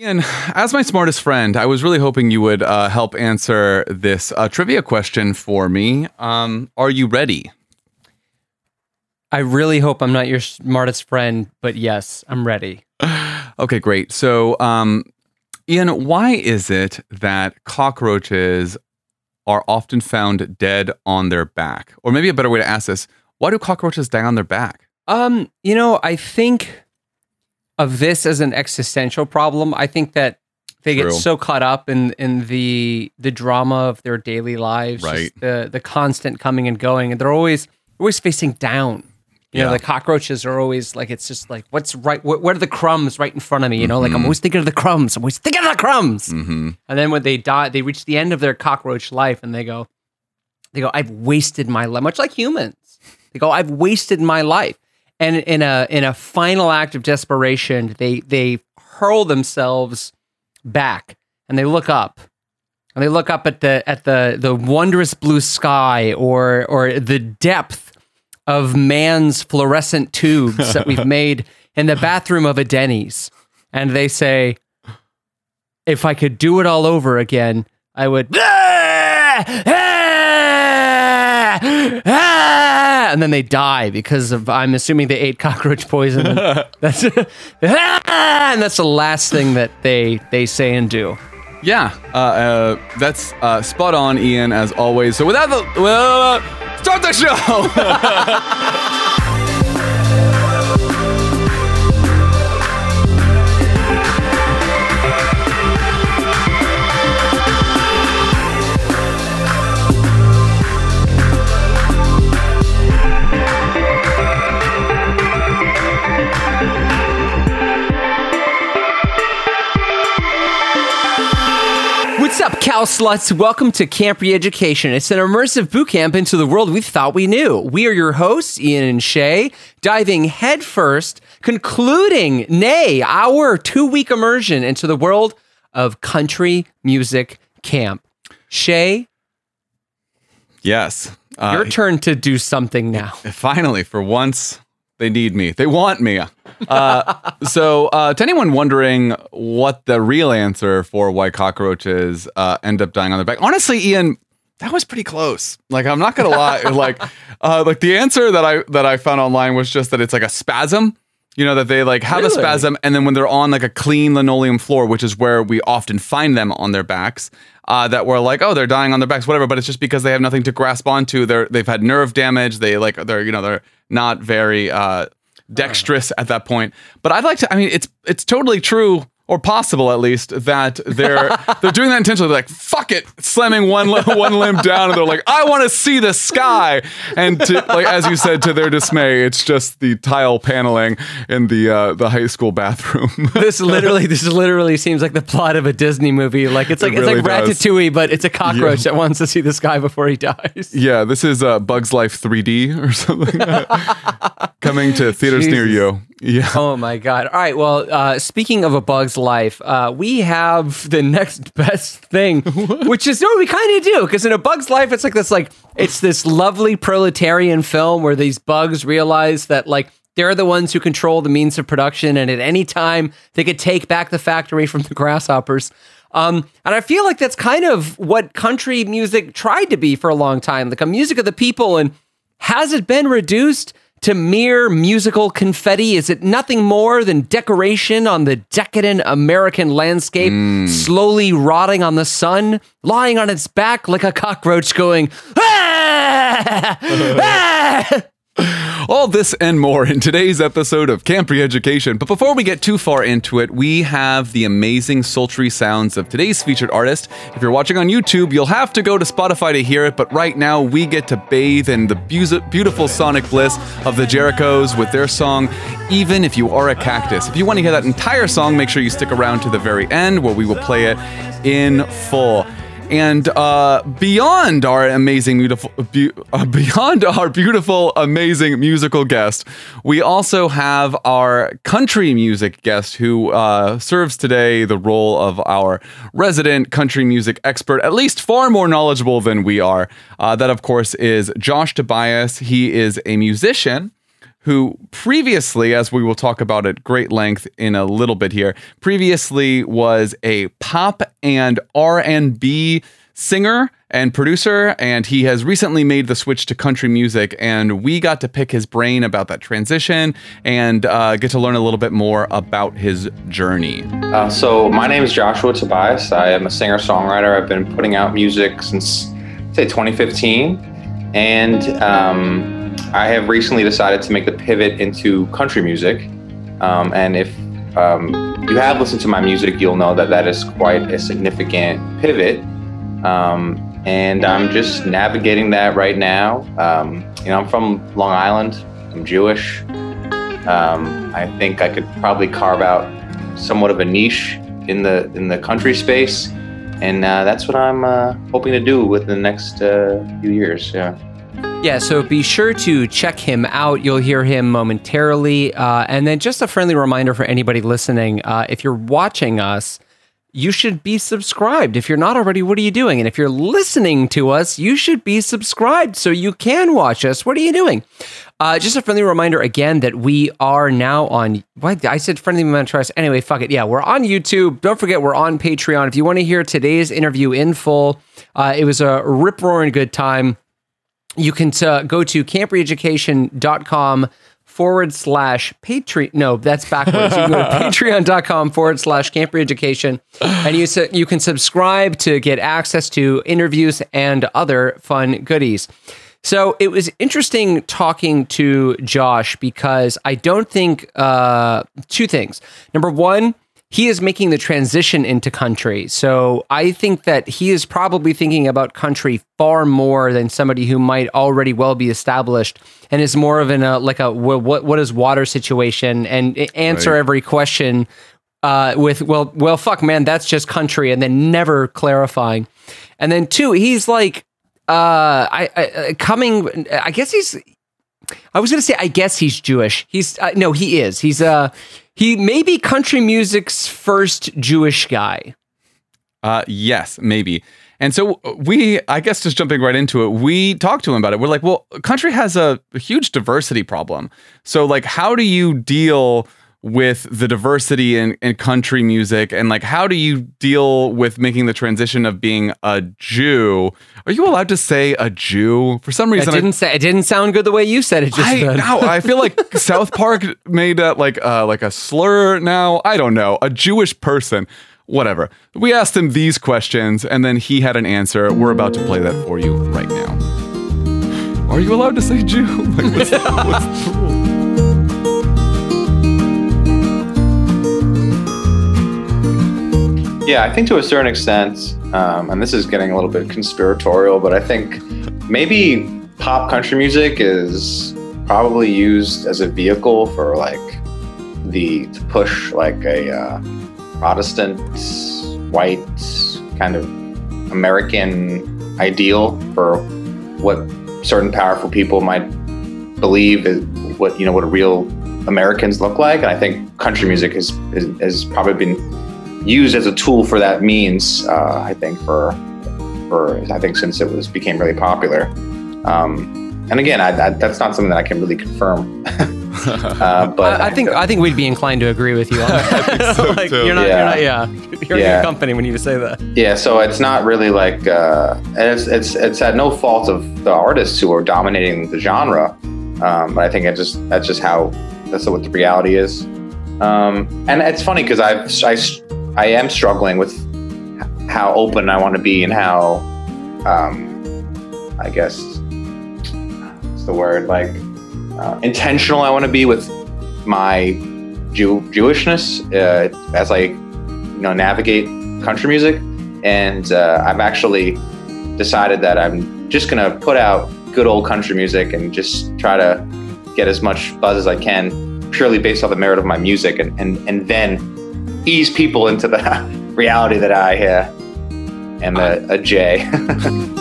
Ian, as my smartest friend, I was really hoping you would uh, help answer this uh, trivia question for me. Um, are you ready? I really hope I'm not your smartest friend, but yes, I'm ready. okay, great. So, um, Ian, why is it that cockroaches are often found dead on their back? Or maybe a better way to ask this: Why do cockroaches die on their back? Um, you know, I think of this as an existential problem. I think that they True. get so caught up in in the the drama of their daily lives, right? The the constant coming and going, and they're always always facing down. You yeah. know, the cockroaches are always like, it's just like, what's right? What are the crumbs right in front of me? You know, mm-hmm. like I'm mm-hmm. always thinking of the crumbs. I'm always thinking of the crumbs. Mm-hmm. And then when they die, they reach the end of their cockroach life and they go, they go, I've wasted my life, much like humans. They go, I've wasted my life. And in a in a final act of desperation, they they hurl themselves back and they look up and they look up at the at the the wondrous blue sky or or the depth of man's fluorescent tubes that we've made in the bathroom of a Denny's. And they say, if I could do it all over again, I would. Ah! Ah! Ah! And then they die because of I'm assuming they ate cockroach poison. And that's and that's the last thing that they they say and do. Yeah, uh, uh, that's uh, spot on, Ian, as always. So without the well, start the show. What's sluts? Welcome to Camp Re-Education. It's an immersive boot camp into the world we thought we knew. We are your hosts, Ian and Shay, diving headfirst, concluding, nay, our two-week immersion into the world of country music camp. Shay? Yes. Uh, your turn to do something now. Finally, for once, they need me. They want me. Uh, so, uh, to anyone wondering what the real answer for why cockroaches uh, end up dying on their back, honestly, Ian, that was pretty close. Like, I'm not gonna lie. like, uh, like the answer that I that I found online was just that it's like a spasm. You know that they like have really? a spasm, and then when they're on like a clean linoleum floor, which is where we often find them on their backs, uh, that we're like, oh, they're dying on their backs, whatever. But it's just because they have nothing to grasp onto. They're they've had nerve damage. They like they're you know they're not very uh, dexterous at that point. But I'd like to. I mean, it's it's totally true or possible at least that they're they're doing that intentionally. They're like fuck it, slamming one one limb down, and they're like, I want to see the sky. And to, like as you said, to their dismay, it's just the tile paneling in the uh, the high school bathroom. this literally this literally seems like the plot of a Disney movie. Like it's like it really it's like does. Ratatouille, but it's a cockroach yeah. that wants to see the sky before he dies. Yeah, this is uh, Bugs Life 3D or something coming to theaters Jesus. near you. Yeah. Oh my God. All right. Well, uh, speaking of a bug's life, uh, we have the next best thing, which is what we kind of do. Because in a bug's life, it's like this, like it's this lovely proletarian film where these bugs realize that like they're the ones who control the means of production, and at any time they could take back the factory from the grasshoppers. Um, and I feel like that's kind of what country music tried to be for a long time, like a music of the people. And has it been reduced? To mere musical confetti? Is it nothing more than decoration on the decadent American landscape, mm. slowly rotting on the sun, lying on its back like a cockroach going, ah! ah! All this and more in today's episode of Camp Re-Education. But before we get too far into it, we have the amazing sultry sounds of today's featured artist. If you're watching on YouTube, you'll have to go to Spotify to hear it, but right now we get to bathe in the beautiful sonic bliss of the Jerichos with their song, Even If You Are a Cactus. If you want to hear that entire song, make sure you stick around to the very end where we will play it in full. And uh, beyond our amazing, beautiful, be- uh, beyond our beautiful, amazing musical guest, we also have our country music guest who uh, serves today the role of our resident country music expert, at least far more knowledgeable than we are. Uh, that, of course, is Josh Tobias. He is a musician who previously, as we will talk about at great length in a little bit here, previously was a pop and R&B singer and producer, and he has recently made the switch to country music. And we got to pick his brain about that transition and uh, get to learn a little bit more about his journey. Uh, so, my name is Joshua Tobias. I am a singer songwriter. I've been putting out music since, say, 2015. And um, I have recently decided to make the pivot into country music. Um, and if um, you have listened to my music, you'll know that that is quite a significant pivot. Um, and I'm just navigating that right now. Um, you know, I'm from Long Island. I'm Jewish. Um, I think I could probably carve out somewhat of a niche in the in the country space, and uh, that's what I'm uh, hoping to do within the next uh, few years. Yeah. Yeah, so be sure to check him out. You'll hear him momentarily. Uh, and then just a friendly reminder for anybody listening uh, if you're watching us, you should be subscribed. If you're not already, what are you doing? And if you're listening to us, you should be subscribed so you can watch us. What are you doing? Uh, just a friendly reminder again that we are now on. What I said, friendly reminder. Anyway, fuck it. Yeah, we're on YouTube. Don't forget, we're on Patreon. If you want to hear today's interview in full, uh, it was a rip roaring good time. You can uh, go to campreeducation.com forward slash Patreon. No, that's backwards. You go to patreon.com forward slash Camp Education and you, su- you can subscribe to get access to interviews and other fun goodies. So it was interesting talking to Josh because I don't think uh, two things. Number one, he is making the transition into country. So I think that he is probably thinking about country far more than somebody who might already well be established and is more of in a like a what what is water situation and answer right. every question uh, with well well fuck man that's just country and then never clarifying. And then two, he's like uh I, I coming I guess he's I was to say I guess he's Jewish. He's uh, no, he is. He's uh he may be country music's first Jewish guy. Uh, yes, maybe. And so we, I guess, just jumping right into it, we talked to him about it. We're like, well, country has a, huge diversity problem. So, like, how do you deal with the diversity in, in country music and like how do you deal with making the transition of being a Jew? Are you allowed to say a Jew? For some reason, I didn't I, say it didn't sound good the way you said it. Just I, now I feel like South Park made that like uh, like a slur. Now I don't know a Jewish person. Whatever. We asked him these questions, and then he had an answer. We're about to play that for you right now. Are you allowed to say Jew? Like, what's, what's the rule? Yeah, I think to a certain extent, um, and this is getting a little bit conspiratorial, but I think maybe pop country music is probably used as a vehicle for like the to push like a uh, Protestant, white kind of American ideal for what certain powerful people might believe is what you know what real Americans look like, and I think country music has has probably been used as a tool for that means. Uh, I think for for I think since it was became really popular. Um, and again, I, I, that's not something that I can really confirm. uh, but I, I, think I think we'd be inclined to agree with you on that. so like you're not, yeah. you're not, yeah, you're yeah. in company when you say that. Yeah, so it's not really like uh, it's it's it's at no fault of the artists who are dominating the genre. Um, but I think it just that's just how that's what the reality is. Um, and it's funny because I've I, I am struggling with how open I want to be and how, um, I guess, what's the word like uh, intentional I want to be with my Jew Jewishness uh, as I, you know, navigate country music. And uh, I've actually decided that I'm just gonna put out good old country music and just try to get as much buzz as I can, purely based off the merit of my music, and and and then ease people into the reality that I uh, am a, a J.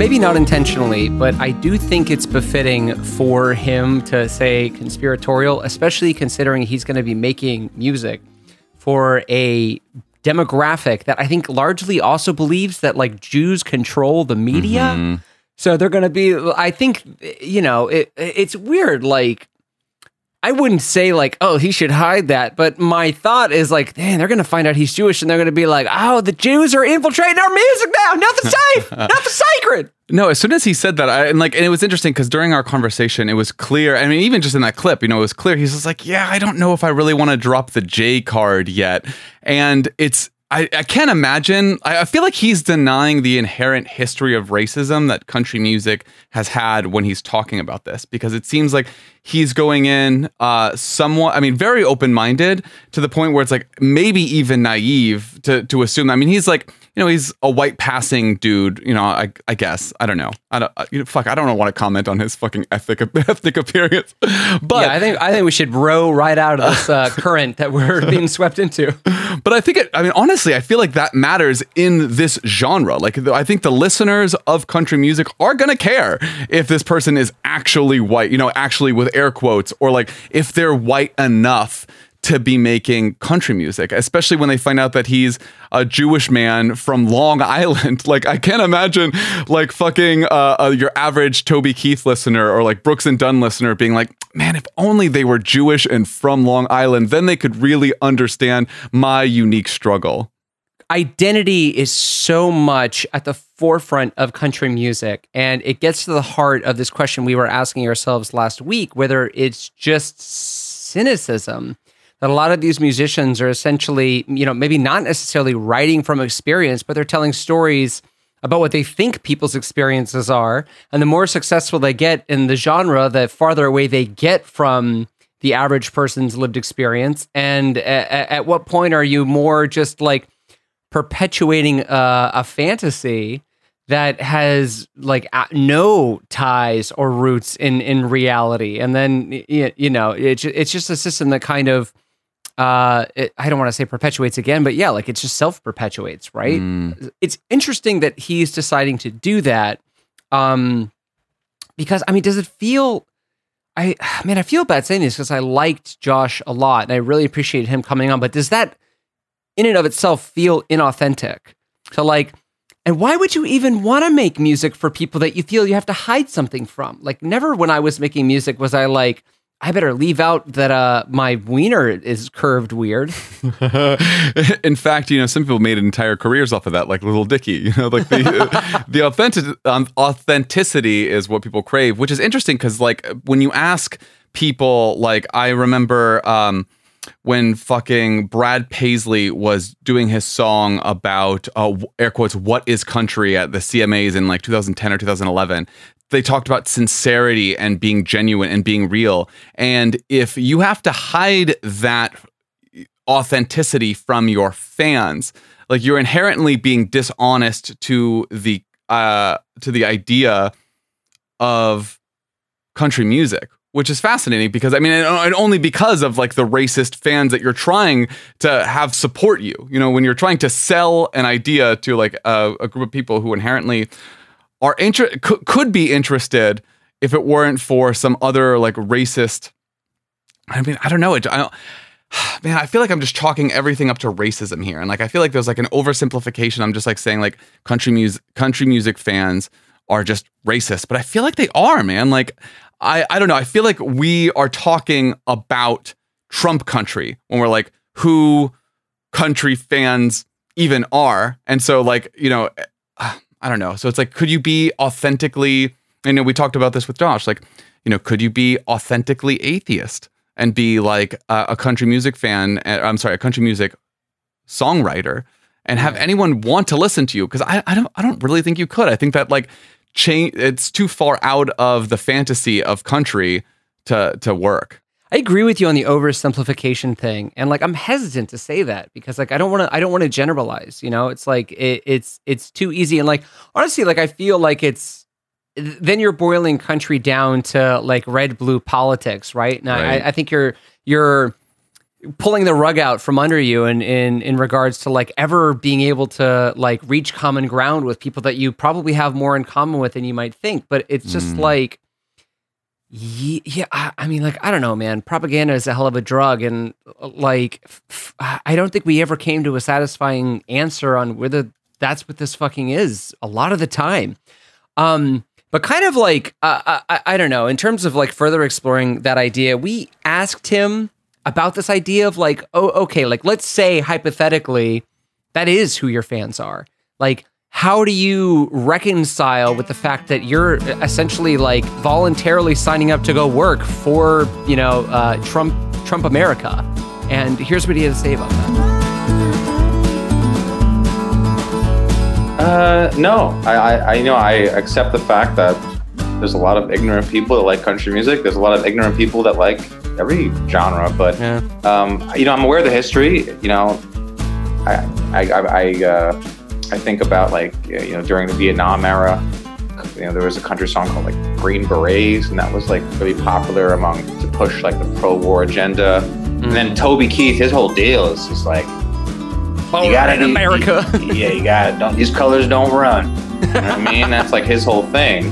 Maybe not intentionally, but I do think it's befitting for him to say conspiratorial, especially considering he's going to be making music for a demographic that I think largely also believes that like Jews control the media. Mm-hmm. So they're going to be. I think you know it. It's weird. Like I wouldn't say like, oh, he should hide that, but my thought is like, man, they're gonna find out he's Jewish, and they're gonna be like, oh, the Jews are infiltrating our music now. Nothing safe, nothing sacred. No, as soon as he said that, I, and like, and it was interesting because during our conversation, it was clear. I mean, even just in that clip, you know, it was clear. He's just like, yeah, I don't know if I really want to drop the J card yet, and it's I, I can't imagine. I, I feel like he's denying the inherent history of racism that country music has had when he's talking about this, because it seems like he's going in uh, somewhat, I mean, very open minded to the point where it's like maybe even naive to, to assume. I mean, he's like, you know, he's a white passing dude. You know, I, I guess I don't know. I don't. You know, fuck, I don't want to comment on his fucking ethnic ethnic appearance. But yeah, I think I think we should row right out of this uh, current that we're being swept into. But I think it. I mean, honestly, I feel like that matters in this genre. Like, I think the listeners of country music are gonna care if this person is actually white. You know, actually with air quotes, or like if they're white enough to be making country music, especially when they find out that he's a Jewish man from Long Island. Like, I can't imagine like fucking uh, uh, your average Toby Keith listener or like Brooks and Dunn listener being like, man, if only they were Jewish and from Long Island, then they could really understand my unique struggle. Identity is so much at the forefront of country music, and it gets to the heart of this question we were asking ourselves last week whether it's just cynicism that a lot of these musicians are essentially, you know, maybe not necessarily writing from experience, but they're telling stories about what they think people's experiences are. And the more successful they get in the genre, the farther away they get from the average person's lived experience. And at, at what point are you more just like perpetuating a, a fantasy? that has like no ties or roots in in reality and then you know it, it's just a system that kind of uh, it, I don't want to say perpetuates again, but yeah, like it just self perpetuates, right? Mm. It's interesting that he's deciding to do that. Um, because I mean, does it feel? I man, I feel bad saying this because I liked Josh a lot and I really appreciated him coming on. But does that, in and of itself, feel inauthentic? So like, and why would you even want to make music for people that you feel you have to hide something from? Like, never when I was making music was I like I better leave out that uh, my wiener is curved weird. In fact, you know, some people made entire careers off of that, like Little Dicky. You know, like the the authentic, um, authenticity is what people crave, which is interesting because, like, when you ask people, like, I remember. Um, when fucking Brad Paisley was doing his song about uh, air quotes what is country at the CMAs in like 2010 or 2011 they talked about sincerity and being genuine and being real. And if you have to hide that authenticity from your fans, like you're inherently being dishonest to the uh, to the idea of country music, which is fascinating because I mean, and only because of like the racist fans that you're trying to have support you. You know, when you're trying to sell an idea to like a, a group of people who inherently are inter- could, could be interested if it weren't for some other like racist. I mean, I don't know. I don't, man, I feel like I'm just chalking everything up to racism here, and like I feel like there's like an oversimplification. I'm just like saying like country music, country music fans are just racist, but I feel like they are, man. Like I, I don't know. I feel like we are talking about Trump country when we're like who country fans even are, and so like you know. Eh, I don't know. So it's like, could you be authentically? You know, we talked about this with Josh. Like, you know, could you be authentically atheist and be like a, a country music fan? Uh, I'm sorry, a country music songwriter, and have anyone want to listen to you? Because I, I don't, I don't really think you could. I think that like change. It's too far out of the fantasy of country to to work. I agree with you on the oversimplification thing, and like I'm hesitant to say that because like I don't want to I don't want to generalize. You know, it's like it, it's it's too easy, and like honestly, like I feel like it's then you're boiling country down to like red blue politics, right? And right. I, I think you're you're pulling the rug out from under you in in in regards to like ever being able to like reach common ground with people that you probably have more in common with than you might think. But it's just mm. like yeah, I mean, like, I don't know, man. Propaganda is a hell of a drug. And, uh, like, I don't think we ever came to a satisfying answer on whether that's what this fucking is a lot of the time. Um, But kind of like uh, I, I don't know. In terms of like further exploring that idea, we asked him about this idea of like, oh, okay, like let's say hypothetically that is who your fans are. Like, how do you reconcile with the fact that you're essentially like voluntarily signing up to go work for you know uh, Trump Trump America? And here's what he had to say about that. Uh, no, I, I, I, you know, I accept the fact that there's a lot of ignorant people that like country music. There's a lot of ignorant people that like every genre, but yeah. um, you know, I'm aware of the history. You know, I, I, I, I, uh, I think about like you know during the Vietnam era, you know, there was a country song called like Green Berets, and that was like really popular among to push like the pro-war agenda. Mm. And then Toby Keith, his whole deal is just like All you got in America. You, yeah, you got it. don't these colors don't run. You know what I mean? That's like his whole thing.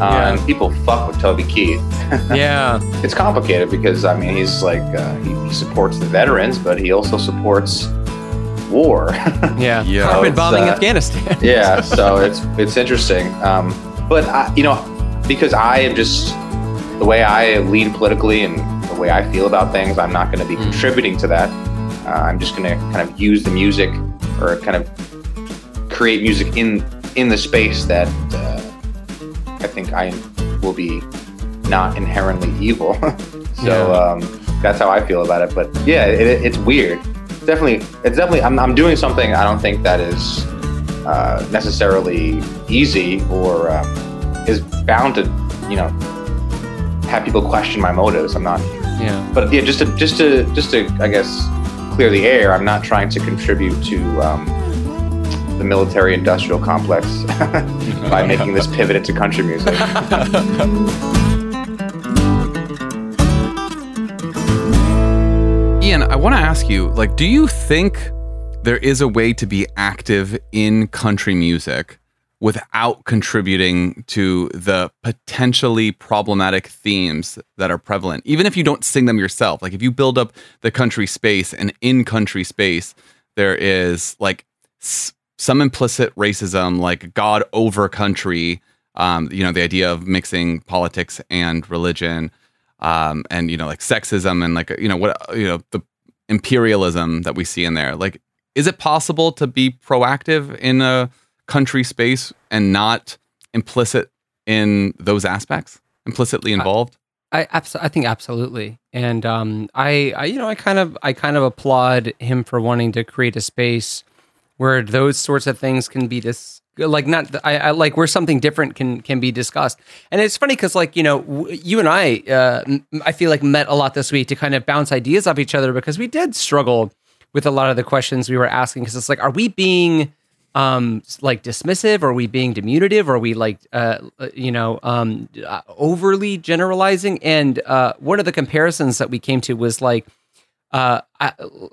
Uh, yeah. People fuck with Toby Keith. yeah, it's complicated because I mean he's like uh, he, he, supports the veterans, but he also supports war. yeah, yeah. Carpet bombing uh, Afghanistan. yeah, so it's it's interesting. Um, but I, you know, because I am just the way I lead politically and the way I feel about things, I'm not going to be mm. contributing to that. Uh, I'm just going to kind of use the music or kind of create music in in the space that uh, I think I will be not inherently evil. so yeah. um, that's how I feel about it. But yeah, it, it's weird. Definitely, it's definitely. I'm, I'm doing something I don't think that is uh, necessarily easy or um, is bound to, you know, have people question my motives. I'm not. Yeah. But yeah, just to just to just to I guess clear the air. I'm not trying to contribute to um, the military industrial complex by making this pivot into country music. Ian, I want to ask you, like, do you think there is a way to be active in country music without contributing to the potentially problematic themes that are prevalent, even if you don't sing them yourself. Like if you build up the country space and in country space, there is like s- some implicit racism, like God over country. Um, you know, the idea of mixing politics and religion, um, and you know, like sexism and like you know what you know the imperialism that we see in there. Like, is it possible to be proactive in a country space and not implicit in those aspects, implicitly involved? I, I, I think absolutely, and um, I, I, you know, I kind of, I kind of applaud him for wanting to create a space where those sorts of things can be dis- like not I, I, like where something different can can be discussed. And it's funny because like you know w- you and i uh, i feel like met a lot this week to kind of bounce ideas off each other because we did struggle with a lot of the questions we were asking because it's like are we being um like dismissive? Are we being diminutive? Are we like uh, uh you know um uh, overly generalizing? And uh one of the comparisons that we came to was like uh,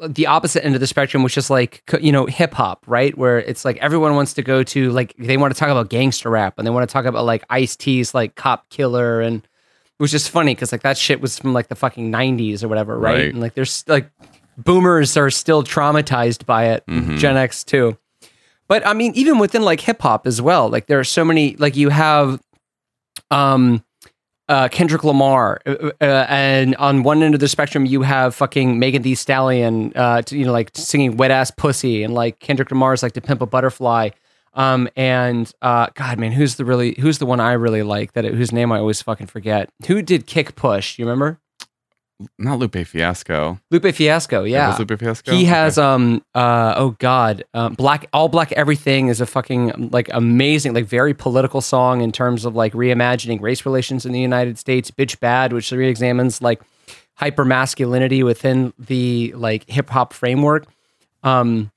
the opposite end of the spectrum, was just like you know hip hop, right? Where it's like everyone wants to go to like they want to talk about gangster rap and they want to talk about like Ice T's like Cop Killer and it was just funny because like that shit was from like the fucking nineties or whatever, right? right? And like there's like boomers are still traumatized by it, mm-hmm. Gen X too. But I mean, even within like hip hop as well, like there are so many. Like you have, um, uh, Kendrick Lamar, uh, uh, and on one end of the spectrum, you have fucking Megan Thee Stallion, uh, to, you know, like singing "Wet Ass Pussy," and like Kendrick Lamar's like "To Pimp a Butterfly." Um, and uh, God, man, who's the really who's the one I really like that whose name I always fucking forget? Who did Kick Push? You remember? Not Lupe Fiasco. Lupe Fiasco, yeah. Lupe Fiasco. He has okay. um uh oh god, um, black all black everything is a fucking like amazing like very political song in terms of like reimagining race relations in the United States. Bitch Bad, which re-examines like hyper masculinity within the like hip hop framework. Um,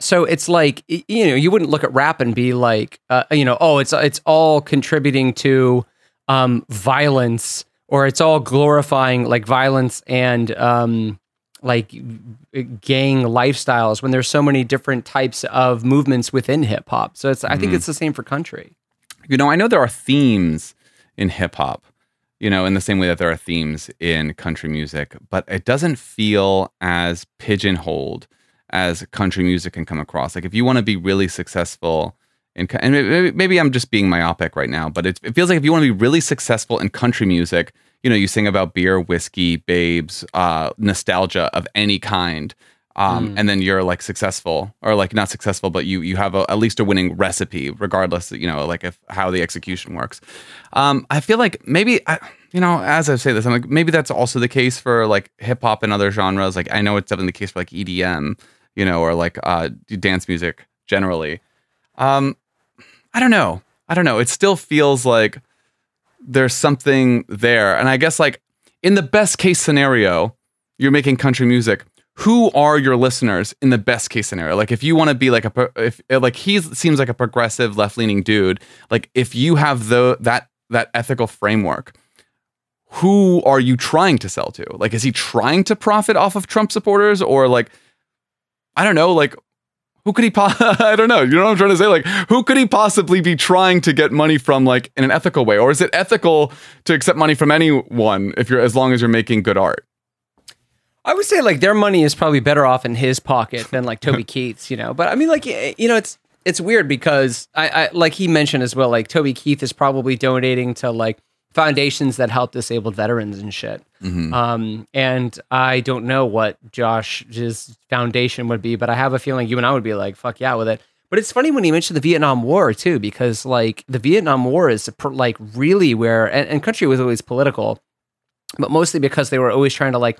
so it's like you know you wouldn't look at rap and be like uh, you know oh it's it's all contributing to um violence or it's all glorifying like violence and um, like gang lifestyles when there's so many different types of movements within hip hop. So it's I think mm. it's the same for country. You know, I know there are themes in hip hop, you know, in the same way that there are themes in country music, but it doesn't feel as pigeonholed as country music can come across. Like if you want to be really successful in, and maybe, maybe I'm just being myopic right now, but it, it feels like if you want to be really successful in country music, you know, you sing about beer, whiskey, babes, uh, nostalgia of any kind. Um, Mm. and then you're like successful or like not successful, but you, you have a, at least a winning recipe, regardless, you know, like if how the execution works. Um, I feel like maybe, I, you know, as I say this, I'm like, maybe that's also the case for like hip hop and other genres. Like, I know it's definitely the case for like EDM, you know, or like uh, dance music generally. Um, I don't know. I don't know. It still feels like there's something there. And I guess like in the best case scenario, you're making country music. Who are your listeners in the best case scenario? Like if you want to be like a if like he seems like a progressive left leaning dude, like if you have the that that ethical framework, who are you trying to sell to? Like is he trying to profit off of Trump supporters or like I don't know, like who could he po- I don't know. You know what I'm trying to say? Like who could he possibly be trying to get money from like in an ethical way? Or is it ethical to accept money from anyone if you're as long as you're making good art? I would say like their money is probably better off in his pocket than like Toby Keith's, you know. But I mean, like you know, it's it's weird because I, I like he mentioned as well, like Toby Keith is probably donating to like foundations that help disabled veterans and shit. Um, and I don't know what Josh's foundation would be, but I have a feeling you and I would be like, fuck yeah with it. But it's funny when he mentioned the Vietnam War too, because like the Vietnam War is like really where, and, and country was always political, but mostly because they were always trying to like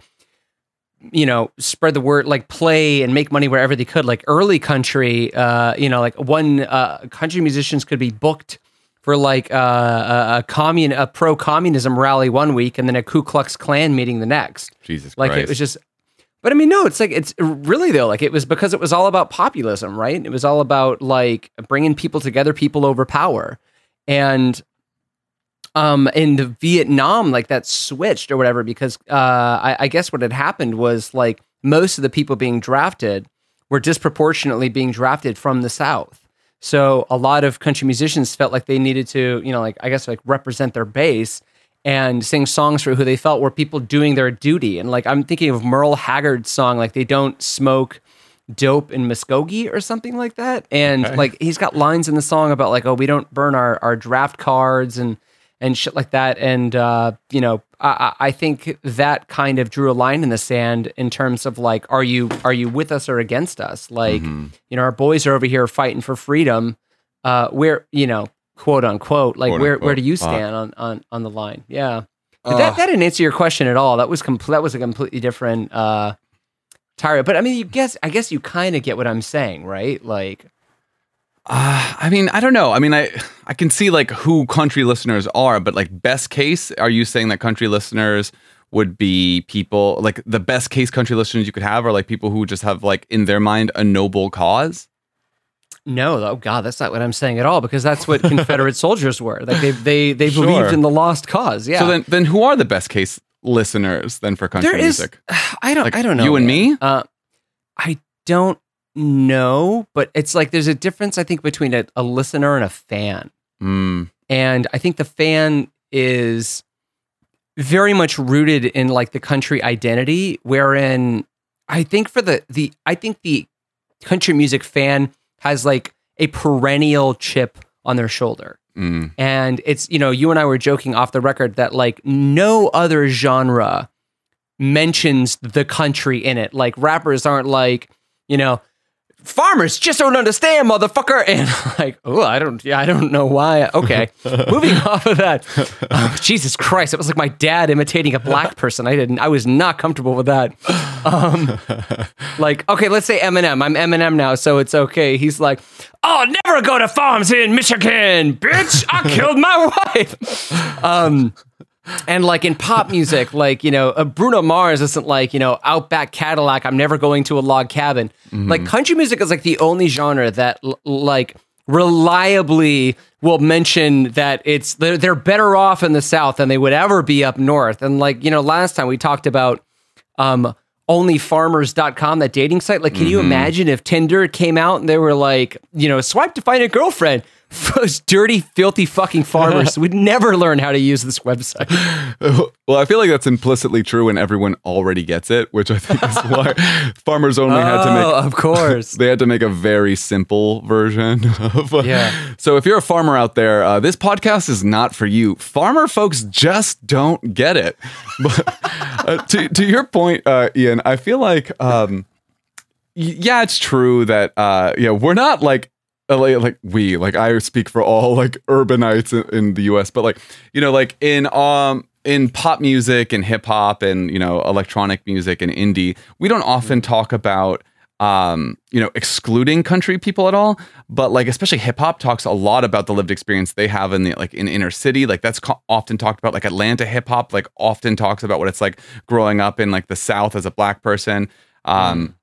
you know spread the word like play and make money wherever they could like early country uh you know like one uh country musicians could be booked for like uh, a, a commun a pro communism rally one week and then a Ku Klux Klan meeting the next Jesus Christ. like Christ. it was just but i mean no it's like it's really though like it was because it was all about populism right it was all about like bringing people together people over power and um in the vietnam like that switched or whatever because uh I, I guess what had happened was like most of the people being drafted were disproportionately being drafted from the south so a lot of country musicians felt like they needed to you know like i guess like represent their base and sing songs for who they felt were people doing their duty. And like I'm thinking of Merle Haggard's song, like they don't smoke dope in Muskogee or something like that. And Okay. like he's got lines in the song about like, oh, we don't burn our, our draft cards and and shit like that. And uh, you know, I, I think that kind of drew a line in the sand in terms of like, are you are you with us or against us? Like, you know, our boys are over here fighting for freedom. Uh, where you know, quote unquote, like Quote, where unquote. where do you stand on on on the line? Yeah. But that, that didn't answer your question at all. That was com- that was a completely different uh tire. But I mean, you guess I guess you kind of get what I'm saying, right? Like, Uh, I mean, I don't know. I mean, I I can see like who country listeners are, but like best case, are you saying that country listeners would be people like the best case country listeners you could have are like people who just have like in their mind a noble cause? no, oh god, that's not what I'm saying at all. Because that's what Confederate soldiers were. Like they they they Sure. believed in the lost cause. Yeah. So then then who are the best case listeners then for country there is. music? I don't. Like I don't know. you and me? Uh, I don't know, but it's like there's a difference. I think between a, a listener and a fan. Mm, and I think the fan is very much rooted in like the country identity, wherein I think for the the I think the country music fan has like a perennial chip on their shoulder. mm, And it's, you know, you and I were joking off the record that like no other genre mentions the country in it. Like rappers aren't like, you know, farmers just don't understand, motherfucker. And like, oh, I don't, yeah, I don't know why. Okay, moving off of that. Oh, Jesus Christ, it was like my dad imitating a black person. I didn't, I was not comfortable with that. Um, like, okay, let's say Eminem. I'm Eminem now, so it's okay. He's like, oh, never go to farms in Michigan, bitch. I killed my wife. Um, and like in pop music, like, you know, uh, Bruno Mars isn't like, you know, Outback Cadillac, I'm never going to a log cabin. Like country music is like the only genre that l- like reliably will mention that it's they're, they're better off in the South than they would ever be up north. And like, you know, last time we talked about um onlyfarmers.com that dating site like can you imagine if tinder came out and they were like you know swipe to find a girlfriend those dirty, filthy fucking farmers would never learn how to use this website. well, I feel like that's implicitly true when everyone already gets it, which I think is why farmers only had to make. Oh, of course. They had to make a very simple version of. Uh, Yeah. So if you're a farmer out there, uh, this podcast is not for you. Farmer folks just don't get it. But uh, to to your point, uh, Ian, I feel like. Um, yeah, it's true that uh, yeah, we're not like uh, like, we like I speak for all like urbanites in, in the U.S., but like you know, like in um in pop music and hip hop and you know electronic music and indie, we don't often talk about um you know excluding country people at all but like especially hip hop talks a lot about the lived experience they have in the like in inner city like that's co- often talked about like atlanta hip hop like often talks about what it's like growing up in like the south as a black person um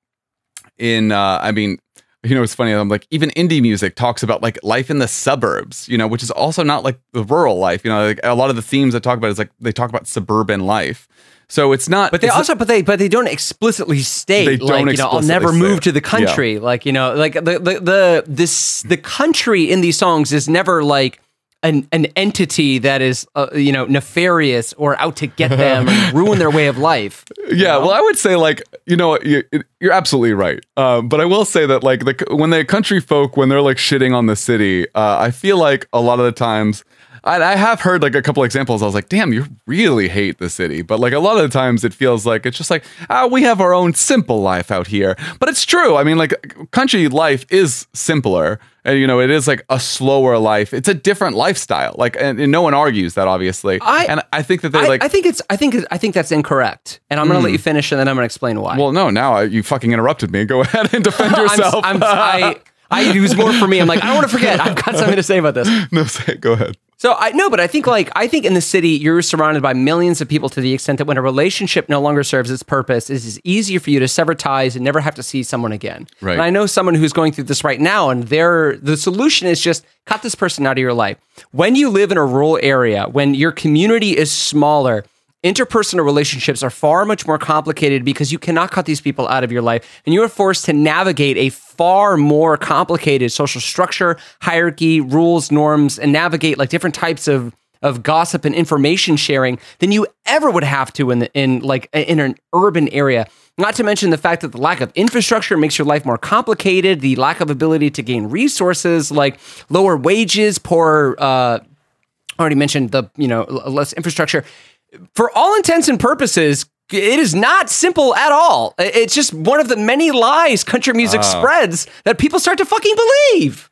in uh i mean you know it's funny i'm like even indie music talks about like life in the suburbs you know which is also not like the rural life you know like a lot of the themes i talk about is like they talk about suburban life so it's not But they also, but they, but they don't explicitly state They don't like you know, I'll never move it. to the country. Like you know, like the the the this the country in these songs is never like an an entity that is uh, you know nefarious or out to get them and ruin their way of life. Yeah, well, I would say like you know you, you're absolutely right, um, but I will say that like the when the country folk when they're like shitting on the city, uh, I feel like a lot of the times. I, I have heard like a couple examples. I was like, "Damn, you really hate the city." But like a lot of the times, it feels like it's just like, "Ah, we have our own simple life out here." But it's true. I mean, like country life is simpler, and you know, it is like a slower life. It's a different lifestyle. Like, and, and no one argues that, obviously. I- and I think that they I, like. I think it's I think I think that's incorrect, and I'm going to let you finish, and then I'm going to explain why. well, no, now I- you fucking interrupted me. Go ahead and defend I'm- yourself. I'm, I, I, it was more for me. I'm like, I don't want to forget. I've got something to say about this. no, say, go ahead. So I no, but I think like I think in the city you're surrounded by millions of people to the extent that when a relationship no longer serves its purpose, it is easier for you to sever ties and never have to see someone again. Right. And I know someone who's going through this right now, and their the solution is just cut this person out of your life. When you live in a rural area, when your community is smaller, interpersonal relationships are far much more complicated because you cannot cut these people out of your life and you are forced to navigate a far more complicated social structure hierarchy rules norms and navigate like different types of of gossip and information sharing than you ever would have to in the, in like in an urban area. Not to mention the fact that the lack of infrastructure makes your life more complicated the lack of ability to gain resources like lower wages poor uh already mentioned the you know less infrastructure for all intents and purposes it is not simple at all it's just one of the many lies country music ah. spreads that people start to fucking believe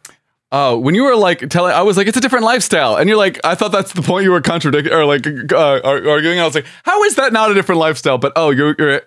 Oh, when you were like telling, I was like, it's a different lifestyle, and you're like, I thought that's the point you were contradicting or like uh, arguing. I was like, how is that not a different lifestyle? But oh, you're you're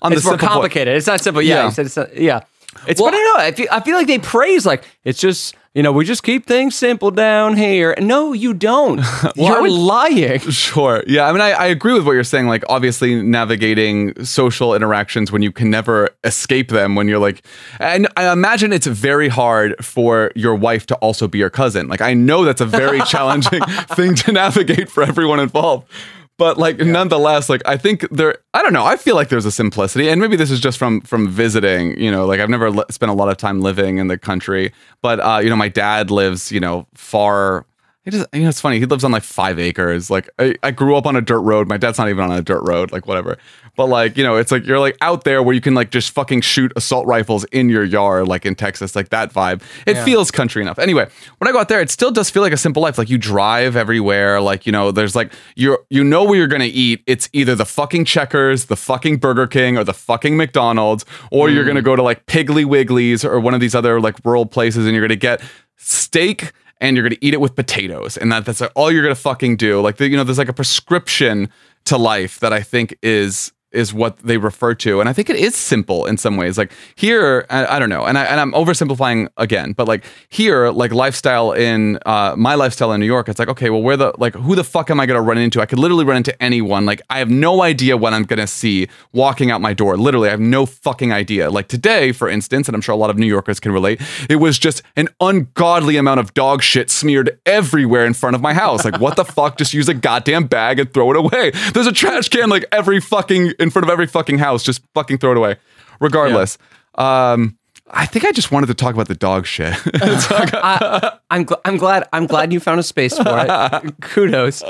on it's the more simple point. complicated it's not simple yeah, Yeah. you said it's not- uh, yeah it's Well, but I know I feel, I feel like they praise like it's just you know we just keep things simple down here no you don't you're would- lying Sure. Yeah. I mean, I, I agree with what you're saying. Like, obviously, navigating social interactions when you can never escape them, when you're like, and I imagine it's very hard for your wife to also be your cousin. Like, I know that's a very challenging thing to navigate for everyone involved. But like, nonetheless, like, I think there, I don't know. I feel like there's a simplicity, and maybe this is just from from visiting. You know, like I've never spent a lot of time living in the country, but uh, you know, my dad lives, you know, far he just, you know, it's funny. He lives on like five acres. Like, I, I grew up on a dirt road. My dad's not even on a dirt road, like, whatever. But, like, you know, it's like you're like out there where you can like just fucking shoot assault rifles in your yard, like in Texas, like that vibe. It feels country enough. Anyway, when I go out there, it still does feel like a simple life. Like, you drive everywhere. Like, you know, there's like, you're, you know, where you're going to eat. It's either the fucking Checkers, the fucking Burger King, or the fucking McDonald's, or you're going to mm. go to like Piggly Wiggly's or one of these other like rural places and you're going to get steak and you're gonna eat it with potatoes, and that that's all you're gonna fucking do. Like the, you know, there's like a prescription to life that I think is is what they refer to, and I think it is simple in some ways. Like here, I, I don't know, and I and I'm oversimplifying again, but like here, like lifestyle in uh, my lifestyle in New York, it's like okay, well, where the like who the fuck am I gonna run into? I could literally run into anyone. Like I have no idea what I'm gonna see walking out my door. Literally, I have no fucking idea. Like today, for instance, and I'm sure a lot of New Yorkers can relate, it was just an ungodly amount of dog shit smeared everywhere in front of my house. Like, what the fuck? Just use a goddamn bag and throw it away. There's a trash can like every fucking in front of every fucking house. Just fucking throw it away. Regardless. Um I think I just wanted to talk about the dog shit. I, I'm gl- I'm glad I'm glad you found a space for it. Kudos.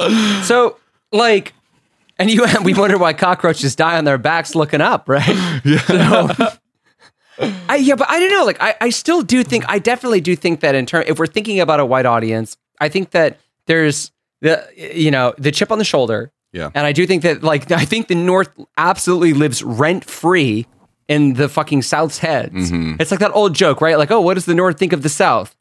So like, and you we wonder why cockroaches die on their backs looking up, right? Yeah. I, yeah, but I don't know. Like, I, I still do think I definitely do think that in term if we're thinking about a white audience, I think that there's the you know the chip on the shoulder. Yeah. And I do think that like I think the North absolutely lives rent free in the fucking South's heads. It's like that old joke, right? Like, oh, what does the North think of the South?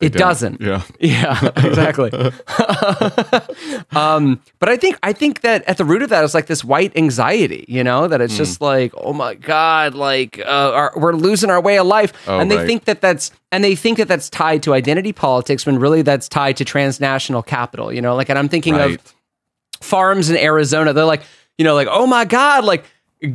It don't. doesn't. Yeah. Yeah, exactly. um, but I think I think that at the root of that is like this white anxiety, you know, that it's Hmm. just like, oh my god, like uh, our, we're losing our way of life, Oh, and they right. think that that's and they think that that's tied to identity politics when really that's tied to transnational capital, you know. Like, and I'm thinking Right. of farms in Arizona. They're like, you know, like, oh my god, like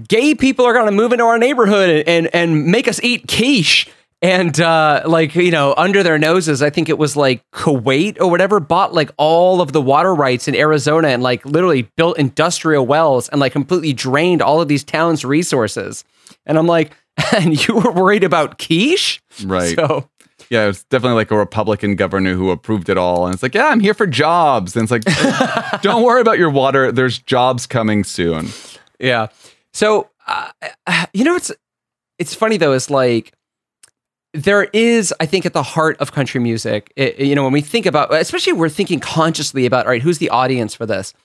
gay people are going to move into our neighborhood and and, and make us eat quiche. And uh, like you know, under their noses, I think it was like Kuwait or whatever bought like all of the water rights in Arizona and like literally built industrial wells and like completely drained all of these towns' resources. And I'm like, and you were worried about quiche, Right. So Yeah, it's definitely like a Republican governor who approved it all. And it's like, yeah, I'm here for jobs. And it's like, don't worry about your water. There's jobs coming soon. Yeah. So uh, you know it's it's funny though. it's like there is, I think, at the heart of country music. it- you know, when we think about, especially we're thinking consciously about, all right, who's the audience for this?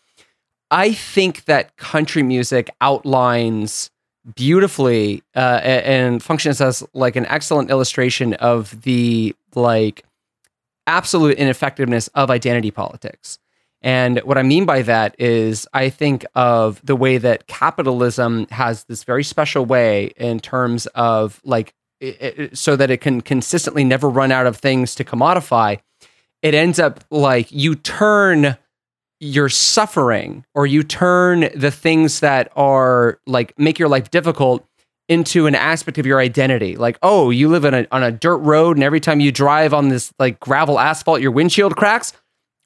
I think that country music outlines beautifully uh, and functions as like an excellent illustration of the like absolute ineffectiveness of identity politics. And what I mean by that is, I think of the way that capitalism has this very special way in terms of like, it, it- so that it can consistently never run out of things to commodify. It ends up like you turn your suffering or you turn the things that are like make your life difficult into an aspect of your identity. Like, oh, you live in a, on a dirt road, and every time you drive on this like gravel asphalt, your windshield cracks.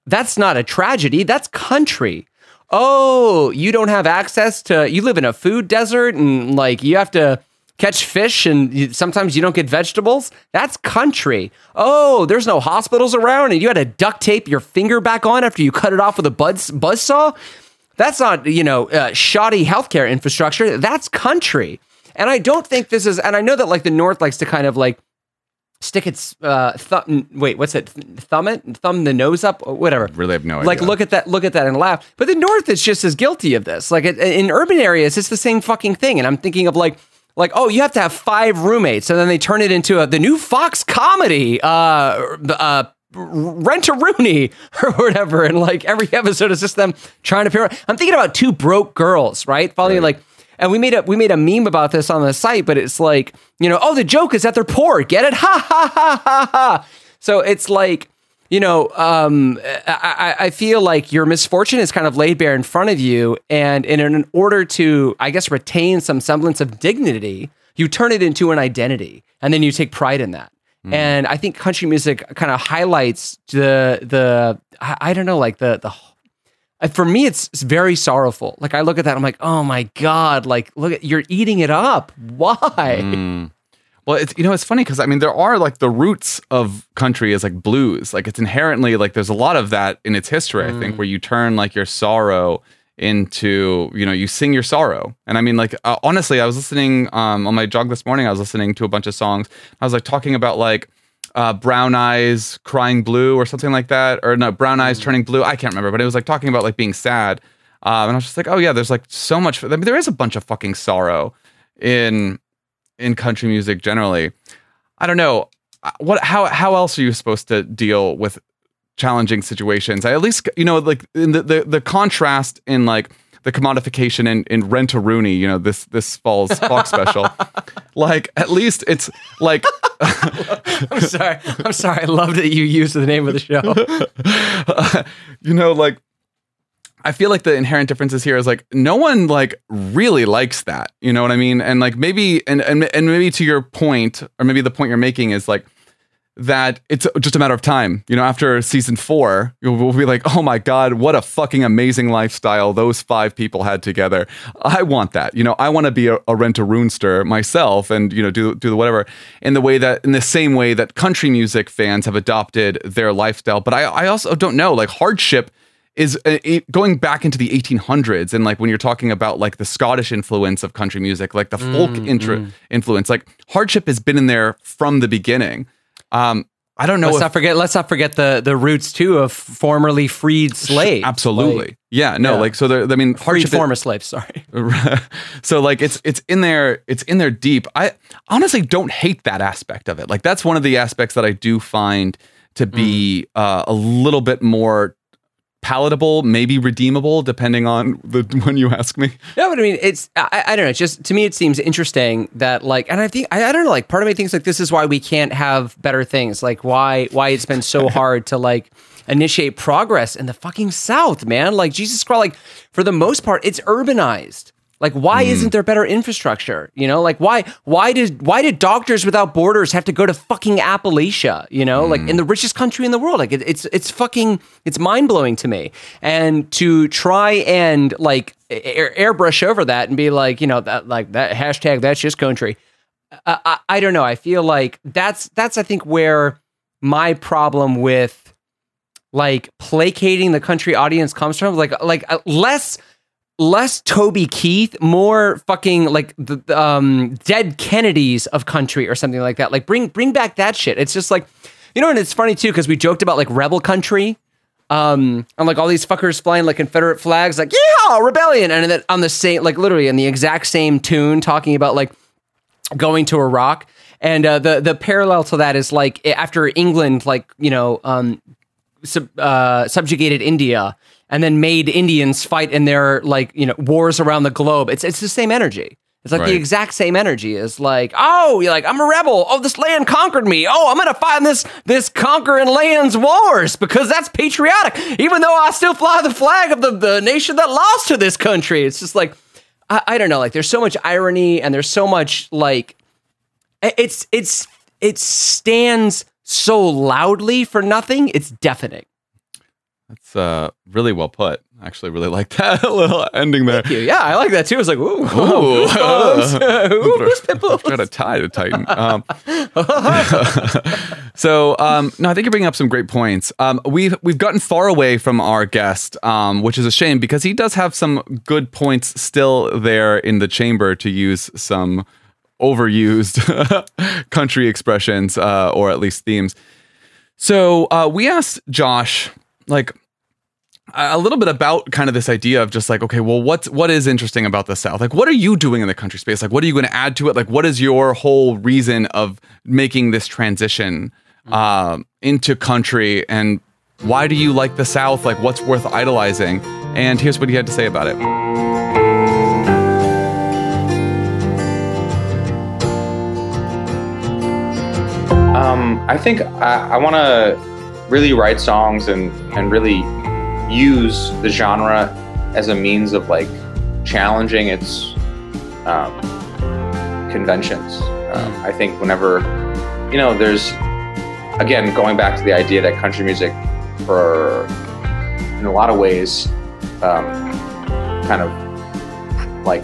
That's not a tragedy. That's country. Oh, you don't have access to, you live in a food desert and like you have to catch fish and you, sometimes you don't get vegetables. That's country. Oh, there's no hospitals around and you had to duct tape your finger back on after you cut it off with a buzz, buzz saw. That's not, you know, uh, shoddy healthcare infrastructure. That's country. And I don't think this is, and I know that like the North likes to kind of like stick its uh, thumb. Wait, what's it? Thumb it, thumb the nose up, or whatever. Really have no Like look at that, look at that, and laugh. But the North is just as guilty of this. Like it, in urban areas, it's the same fucking thing. And I'm thinking of like. Like oh, you have to have five roommates, and then they turn it into a, the new Fox comedy, uh, uh, Rent a Rooney or whatever, and like every episode is just them trying to pair. I'm thinking about two broke girls, right? Following like and we made a we made a meme about this on the site, but it's like, you know, oh, the joke is that they're poor. Get it? Ha ha ha ha ha. So it's like, you know, um, I, I feel like your misfortune is kind of laid bare in front of you, and in, in order to, I guess, retain some semblance of dignity, you turn it into an identity, and then you take pride in that. And I think country music kind of highlights the the I, I don't know, like the the uh, for me it's, it's very sorrowful. Like i look at that i'm like oh my god like look at you're eating it up. Why Well, it's you know it's funny because I mean there are like the roots of country is like blues. Like it's inherently like there's a lot of that in its history. I think where you turn like your sorrow into you know you sing your sorrow. And I mean like uh, honestly, I was listening um, on my jog this morning. I was listening to a bunch of songs. I was like talking about like uh, brown eyes crying blue or something like that, or no brown eyes turning blue. I can't remember, but it was like talking about like being sad. Um, and I was just like, oh yeah, there's like so much. I mean, there is a bunch of fucking sorrow in in country music generally. I don't know Uh, what how how else are you supposed to deal with challenging situations? I at least you know like in the the, the contrast in like the commodification in, in Rent a Rooney, you know, this this fall's Fox special. Like at least it's like i'm sorry i'm sorry i love that you used the name of the show you know, like I feel like the inherent differences here is like no one like really likes that. You know what I mean? And like maybe and and, and maybe to your point, or maybe the point you're making is like that it's just a matter of time. You know, after season four, we'll be like, oh my God, what a fucking amazing lifestyle those five people had together. I want that. You know, I want to be a, a rent a roonster myself and, you know, do, do the whatever in the way that, in the same way that country music fans have adopted their lifestyle. But I, I also don't know, like hardship is uh, it, going back into the 1800s and like when you're talking about like the Scottish influence of country music, like the folk intro, influence, like hardship has been in there from the beginning. Um, I don't know. Let's if- not forget. Let's not forget the the roots too of formerly freed slaves. absolutely. Like, yeah. No. yeah. Like so. There, I mean, freed hardship. former slaves. Sorry. so like it's it's in there. It's in there deep. I honestly don't hate that aspect of it. Like that's one of the aspects that I do find to be uh, a little bit more palatable, maybe redeemable, depending on the when you ask me. No, but I mean, it's I, I don't know. It's just to me, it seems interesting that like, and I think I, I don't know. Like, part of me thinks like this is why we can't have better things. Like, why why it's been so hard to like initiate progress in the fucking South, man. Like Jesus Christ. Like for the most part, it's urbanized. Like, why hmm. isn't there better infrastructure? You know, like why why did why did Doctors Without Borders have to go to fucking Appalachia? You know, like in the hmm. richest country in the world. Like it, it's it's fucking it's mind blowing to me. And to try and like air, airbrush over that and be like, you know, that like that hashtag that's just country. I, I, I don't know. I feel like that's that's I think where my problem with like placating the country audience comes from. Like like uh, less less Toby Keith, more fucking like the um, dead Kennedys of country or something like that. Like bring bring back that shit. It's just like you know, and it's funny too because we joked about like rebel country. Um, and like all these fuckers flying like Confederate flags, like yeah, rebellion, and then on the same, like literally in the exact same tune, talking about like going to Iraq. And uh, the the parallel to that is like after England, like you know, um, sub, uh, subjugated India and then made Indians fight in their like you know wars around the globe. It's it's the same energy. It's like the exact same energy. It's like, oh, you're like, I'm a rebel. Oh, this land conquered me. Oh, I'm gonna fight in this this conquering lands wars because that's patriotic. Even though I still fly the flag of the, the nation that lost to this country. It's just like I, I don't know. Like there's so much irony and there's so much like it- it's it's it stands so loudly for nothing. It's deafening. That's uh, really well put. I actually really like that little ending there. Yeah, I like that too. It's like, ooh, Ooh. goosebumps. ooh, goosebumps. Got a tie to tighten. Um, so um, no, I think you're bringing up some great points. Um, we've we've gotten far away from our guest, um, which is a shame because he does have some good points still there in the chamber to use some overused country expressions uh, or at least themes. So uh, we asked Josh like a little bit about kind of this idea of just like okay well what's what is interesting about the south? Like what are you doing in the country space? Like what are you going to add to it? Like what is your whole reason of making this transition um, into country? And why do you like the south? Like what's worth idolizing? And here's what he had to say about it. Um, I think I, I want to really write songs and and really use the genre as a means of like challenging its um, conventions. Um, I think whenever you know, there's again going back to the idea that country music, for in a lot of ways, um, kind of like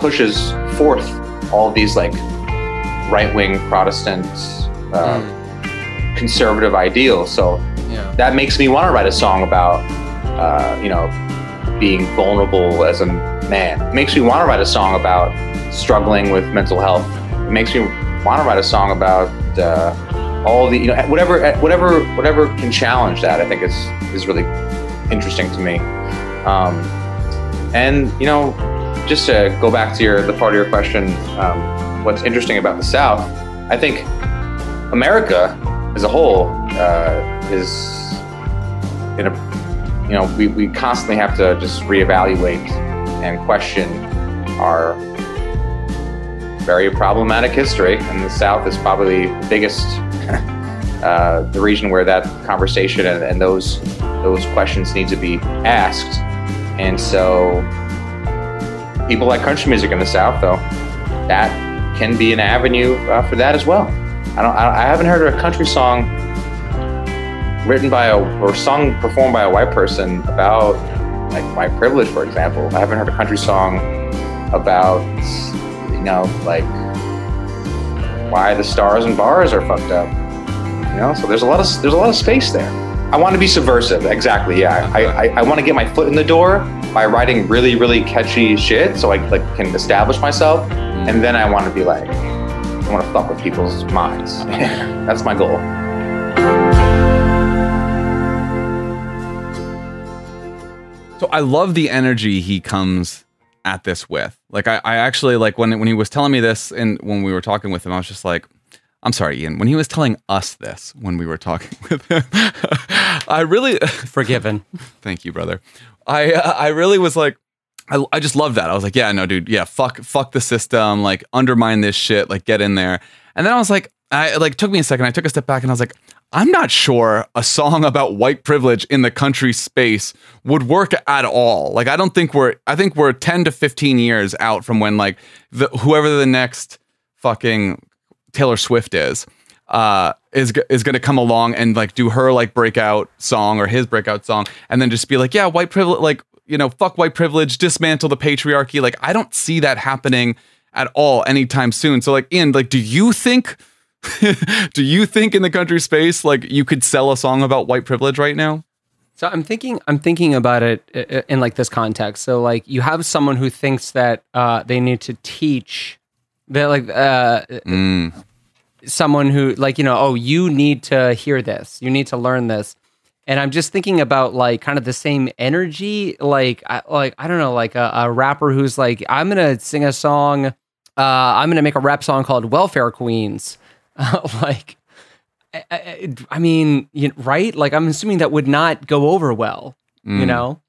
pushes forth all these like right wing Protestant um, conservative ideals. So Yeah. that makes me want to write a song about, uh, you know, being vulnerable as a man. It makes me want to write a song about struggling with mental health. It makes me want to write a song about uh, all the, you know, whatever, whatever, whatever can challenge that. I think is is really interesting to me. Um, and you know, just to go back to your the part of your question, um, what's interesting about the South? I think America as a whole uh, is in a you know we, we constantly have to just reevaluate and question our very problematic history and the south is probably the biggest uh, the region where that conversation and, and those those questions need to be asked and so people like country music in the south though that can be an avenue uh, for that as well I don't. I, I haven't heard a country song written by a or sung performed by a white person about like white privilege, for example. I haven't heard a country song about you know like why the stars and bars are fucked up. You know, so there's a lot of there's a lot of space there. I want to be subversive. Exactly. Yeah. I, I, I want to get my foot in the door by writing really really catchy shit, so I like can establish myself, and then I want to be like, I want to fuck with people's minds. That's my goal. So I love the energy he comes at this with. Like I, I actually like when when he was telling me this and when we were talking with him, I was just like, I'm sorry, Ian. When he was telling us this when we were talking with him, I really Forgiven. thank you, brother. I uh, I really was like, I, I just love that. I was like, yeah, no, dude, yeah, fuck fuck the system, like undermine this shit, like get in there. And then I was like, I like took me a second. I took a step back and I was like, I'm not sure a song about white privilege in the country space would work at all. Like I don't think we're I think we're 10 to 15 years out from when like the whoever the next fucking Taylor Swift is uh is is going to come along and like do her like breakout song or his breakout song and then just be like, yeah, white privilege like, you know, fuck white privilege, dismantle the patriarchy. Like I don't see that happening at all anytime soon. So like Ian, like do you think do you think in the country space like you could sell a song about white privilege right now? So I'm thinking, I'm thinking about it uh, uh, in like this context. So like you have someone who thinks that uh, they need to teach that like uh, Mm. someone who like you know oh you need to hear this, you need to learn this, and I'm just thinking about like kind of the same energy, like I, like I don't know, like a, a rapper who's like I'm gonna sing a song, uh, I'm gonna make a rap song called Welfare Queens, like. I, I, I mean, you, right? Like, I'm assuming that would not go over well. You Mm. know,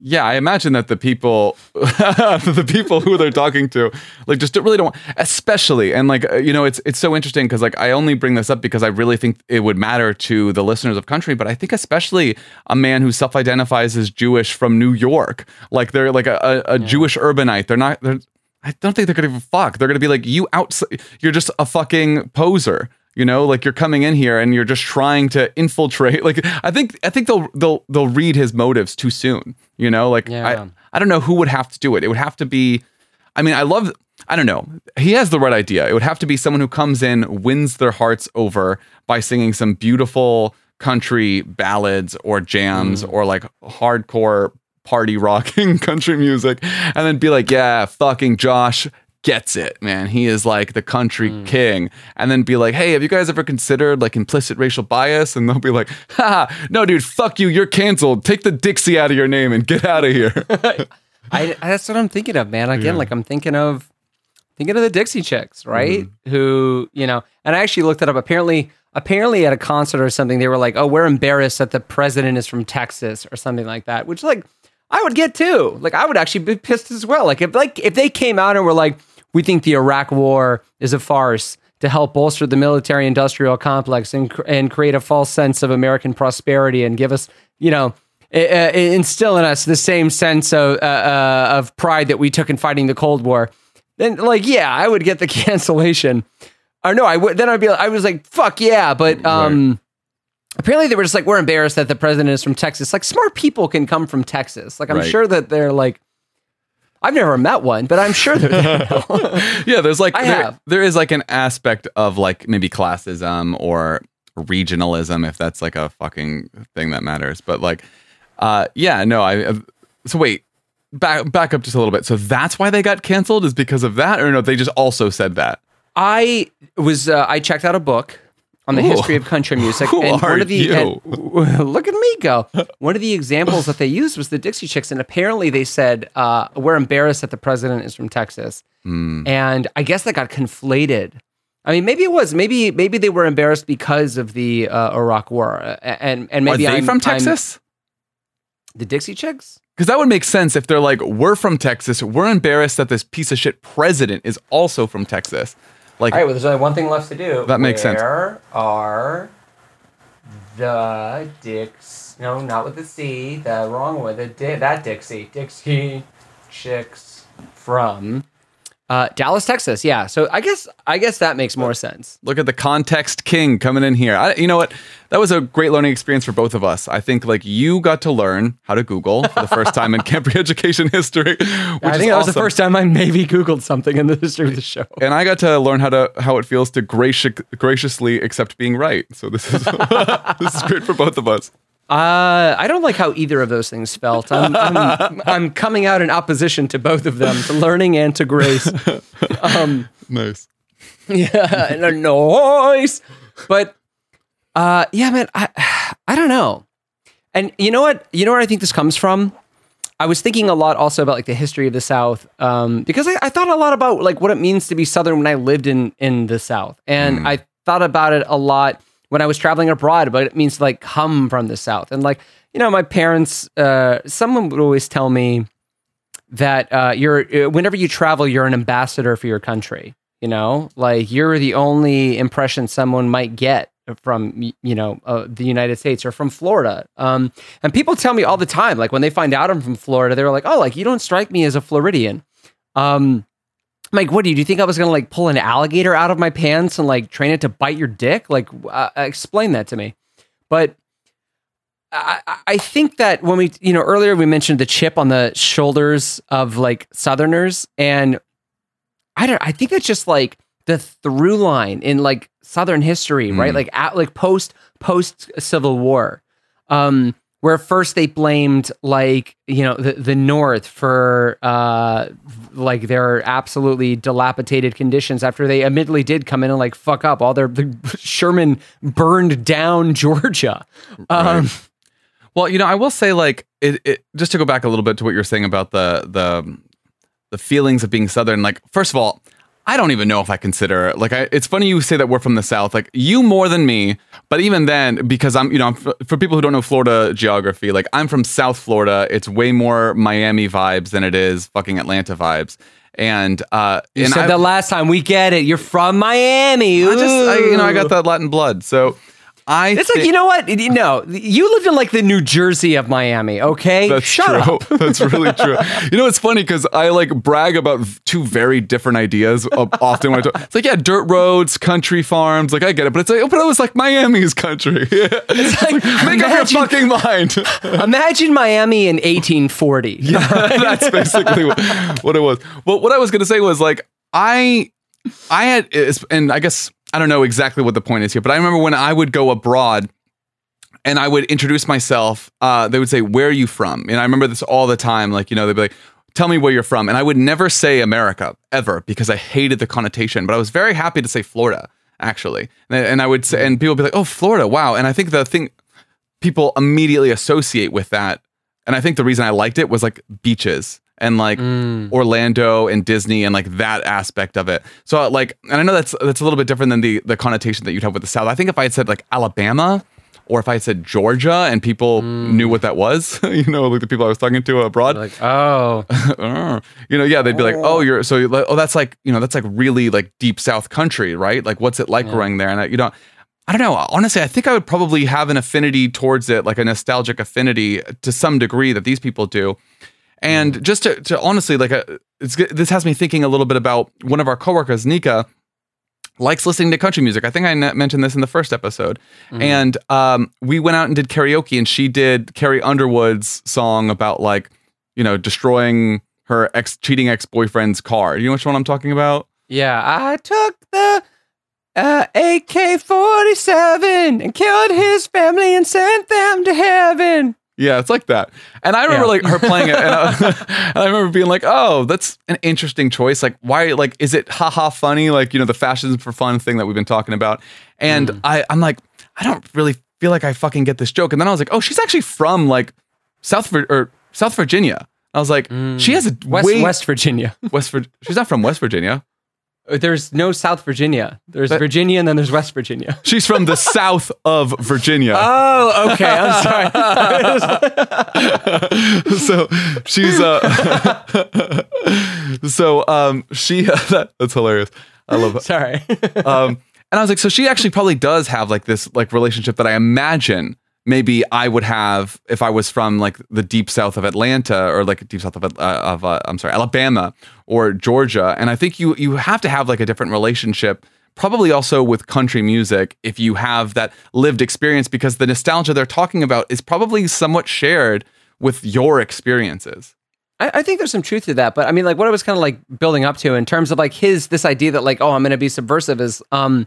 Yeah, I imagine that the people, the people who they're talking to, like just don't- really don't, Want, especially, and like uh, you know, it's it's so interesting because like I only bring this up because I really think it would matter to the listeners of country, but I think especially a man who self-identifies as Jewish from New York, like they're like a, a, a Jewish urbanite. They're not. They're. I don't think they're gonna give a fuck. They're gonna be like, you out. You're just a fucking poser. You know, like you're coming in here and you're just trying to infiltrate. Like I think I think they'll they'll they'll read his motives too soon. You know, like Yeah. I I don't know who would have to do it. It would have to be. I mean, I love. I don't know. He has the right idea. It would have to be someone who comes in, wins their hearts over by singing some beautiful country ballads or jams mm. or like hardcore party rocking country music, and then be like, "Yeah, fucking Josh." Gets it, man. He is like the country mm. king. And then be like, hey, have you guys ever considered like implicit racial bias? And they'll be like, ha, no, dude, fuck you. You're canceled. Take the Dixie out of your name and get out of here. I that's what I'm thinking of, man. Again, like I'm thinking of thinking of the Dixie Chicks, right? Mm-hmm. Who you know, and I actually looked it up. Apparently, apparently at a concert or something, they were like, "Oh, we're embarrassed that the president is from Texas" or something like that. Which like I would get too. Like I would actually be pissed as well. Like if like if they came out and were like, "We think the Iraq War is a farce." To help bolster the military-industrial complex and and create a false sense of American prosperity and give us, you know, uh, instill in us the same sense of uh, uh, of pride that we took in fighting the Cold War, then like yeah, I would get the cancellation. Or no, I would. Then I'd be. I was like, fuck yeah, but um, apparently they were just like, we're embarrassed that the president is from Texas. Like smart people can come from Texas. Like I'm Right. sure that they're like. I've never met one, but I'm sure they're there. yeah, there's like I there, have. there is like an aspect of like maybe classism or regionalism if that's like a fucking thing that matters. But like, uh, yeah, no, I. Uh, so wait, back back up just a little bit. So that's why they got canceled is because of that, or no? They just also said that. I was uh, I checked out a book on the Ooh. history of country music, Who and are one of the you? and- look at me go. One of the examples that they used was the Dixie Chicks, and apparently they said uh, we're embarrassed that the president is from Texas, Hmm. and I guess that got conflated. I mean, maybe it was maybe maybe they were embarrassed because of the uh, Iraq War, uh, and and maybe are they I'm, from I'm- Texas? the Dixie Chicks. Because that would make sense if they're like, we're from Texas. We're embarrassed that this piece of shit president is also from Texas. Like, All right, well, there's only one thing left to do. That makes sense. Where are the Dicks? No, not with the C. The wrong one. The Di- that Dixie. Dixie chicks from. Uh, Dallas, Texas. Yeah. So I guess I guess that makes more sense. Look at the context king coming in here. I, you know what? That was a great learning experience for both of us. I think like you got to learn how to Google for the first time in Campbell education history. Which I think that was the first time I maybe Googled something in the history of the show. And I got to learn how to how it feels to graci- graciously accept being right. So this is this is great for both of us. Uh, I don't like how either of those things felt. I'm, I'm, I'm coming out in opposition to both of them, to learning and to grace. Um, nice. Yeah, and a noise. But uh, yeah, man, I I don't know. And you know what? You know where I think this comes from? I was thinking a lot also about like the history of the South um, because I, I, thought a lot about like what it means to be Southern when I lived in in the South, and mm. I thought about it a lot when I was traveling abroad, but it means like come from the South. And like, you know, my parents, uh, someone would always tell me that uh, you're, uh, whenever you travel, you're an ambassador for your country. You know, like you're the only impression someone might get from you know uh, the United States or from Florida. Um, and people tell me all the time, like when they find out I'm from Florida, they're like, "Oh, like you don't strike me as a Floridian." Um, I'm like, what do you, do you think I was gonna like pull an alligator out of my pants and like train it to bite your dick? Like, uh, explain that to me. But I, I think that when we, you know, earlier we mentioned the chip on the shoulders of like Southerners, and I don't, I think that's just like the through line in like Southern history, mm. right? Like at like post post Civil War. Um, where first they blamed like you know the, the north for uh like their absolutely dilapidated conditions after they admittedly did come in and like fuck up all their the, sherman burned down georgia um right. well you know i will say like it, it just to go back a little bit to what you're saying about the the the feelings of being southern like first of all I don't even know if I consider like I, it's funny you say that we're from the south like you more than me but even then because I'm you know I'm, for people who don't know Florida geography like I'm from South Florida. It's way more Miami vibes than it is fucking Atlanta vibes. And uh you and said I, that last time. We get it. You're from Miami. Ooh. I just I, you know I got that Latin blood. So I it's like you know what? No, you lived in like the New Jersey of Miami. Okay, that's Shut true. Up. that's really true. You know, it's funny because I like brag about two very different ideas often when I talk. It's like yeah, dirt roads, country farms. Like I get it, but it's like but it was like Miami's country. It's like, make imagine, up your fucking mind. imagine Miami in 1840. Yeah, that's basically what, what it was. Well, what I was gonna say was like I I had, and I guess I don't know exactly what the point is here, but I remember when I would go abroad and I would introduce myself, uh, they would say, Where are you from? And I remember this all the time. Like, you know, they'd be like, Tell me where you're from. And I would never say America ever because I hated the connotation, but I was very happy to say Florida, actually. And, and I would say, and people would be like, Oh, Florida, wow. And I think the thing people immediately associate with that, and I think the reason I liked it was like beaches and like mm. Orlando and Disney and like that aspect of it. So like, and I know that's that's a little bit different than the the connotation that you'd have with the South. I think if I had said like Alabama or if I had said Georgia and people mm. knew what that was, you know, like the people I was talking to abroad, like oh, you know, yeah, they'd be like, oh, you're so you're like, oh, that's like you know, that's like really like deep South country, right? Like, what's it like yeah. growing there? And I, you know. I don't know. Honestly, I think I would probably have an affinity towards it, like a nostalgic affinity to some degree that these people do. And mm. just to, to honestly, like, a, uh, this has me thinking a little bit about one of our coworkers, Nika, likes listening to country music. I think I mentioned this in the first episode. Mm. And um, we went out and did karaoke, and she did Carrie Underwood's song about like, you know, destroying her ex cheating ex boyfriend's car. You know which one I'm talking about? Yeah, I took the uh, AK 47 and killed his family and sent them to heaven. Yeah, it's like that. And I remember yeah. like her playing it, and I, and I, remember being like, "Oh, that's an interesting choice. Like, why? Like, is it haha funny? Like, you know, the fashions for fun thing that we've been talking about." And mm. I, I'm like, I don't really feel like I fucking get this joke. And then I was like, "Oh, she's actually from like South or South Virginia." I was like, mm. she has a West way, West Virginia. West Vir- She's not from West Virginia. There's no South Virginia. There's but Virginia and then there's West Virginia. She's from the south of Virginia. Oh, okay. I'm sorry. so she's uh so um she that, that's hilarious. I love it. Sorry. um and I was like so she actually probably does have like this like relationship that I imagine maybe I would have if I was from like the deep south of Atlanta or like deep south of, uh, of uh, I'm sorry, Alabama or Georgia. And I think you you have to have like a different relationship probably also with country music if you have that lived experience because the nostalgia they're talking about is probably somewhat shared with your experiences. I, I think there's some truth to that, but I mean, like what I was kind of like building up to in terms of like his this idea that like oh I'm going to be subversive is um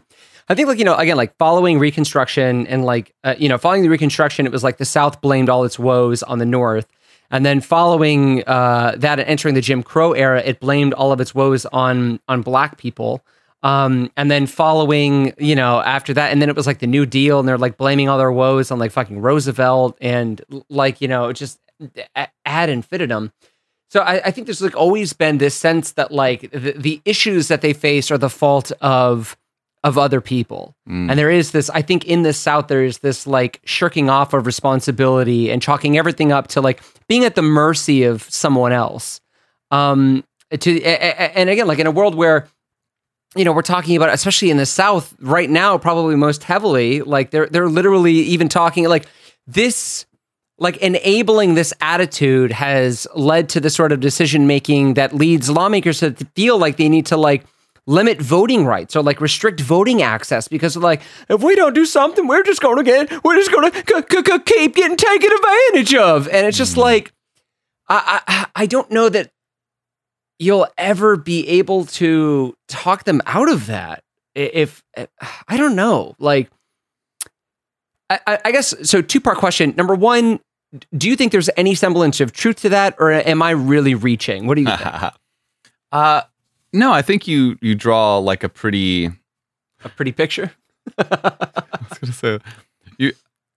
I think like you know again like following Reconstruction and like uh, you know following the Reconstruction it was like the South blamed all its woes on the North. And then following uh, that and entering the Jim Crow era, it blamed all of its woes on on black people. Um, and then following, you know, after that, and then it was like the New Deal, and they're like blaming all their woes on like fucking Roosevelt and like, you know, just ad infinitum. So I, I think there's like always been this sense that like the, the issues that they face are the fault of of other people. Mm. And there is this, I think in the South, there is this like shirking off of responsibility and chalking everything up to like being at the mercy of someone else. Um, to and again, like in a world where you know, we're talking about, especially in the South right now, probably most heavily. Like they're they're literally even talking like this, like enabling this attitude has led to the sort of decision making that leads lawmakers to feel like they need to like limit voting rights or like restrict voting access because like if we don't do something, we're just going to get we're just going to keep getting taken advantage of, and it's just mm-hmm. like I I I don't know that you'll ever be able to talk them out of that. If, if I don't know, like, I, I guess so. Two part question. Number one, do you think there's any semblance of truth to that, or am I really reaching? What do you think? uh, no, I think you you draw like a pretty a pretty picture. I was gonna say you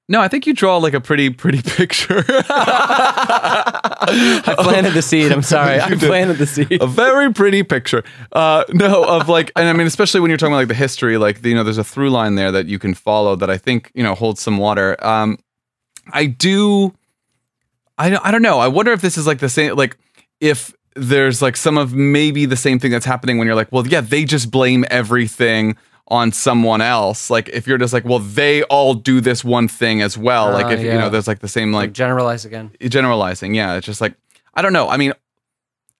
no, I think you draw like a pretty pretty picture. I planted the seed. I'm sorry. I planted the seed. A very pretty picture. Uh, no, of like, and I mean, especially when you're talking about like the history, like you know, there's a through line there that you can follow that I think you know holds some water. Um, I do. I I don't know. I wonder if this is like the same. Like if there's like some of maybe the same thing that's happening when you're like, well, yeah, they just blame everything on someone else. Like if you're just like, well, they all do this one thing as well. Uh, like if yeah. you know, there's like the same like, like generalize again. Generalizing, yeah. It's just like I don't know. I mean,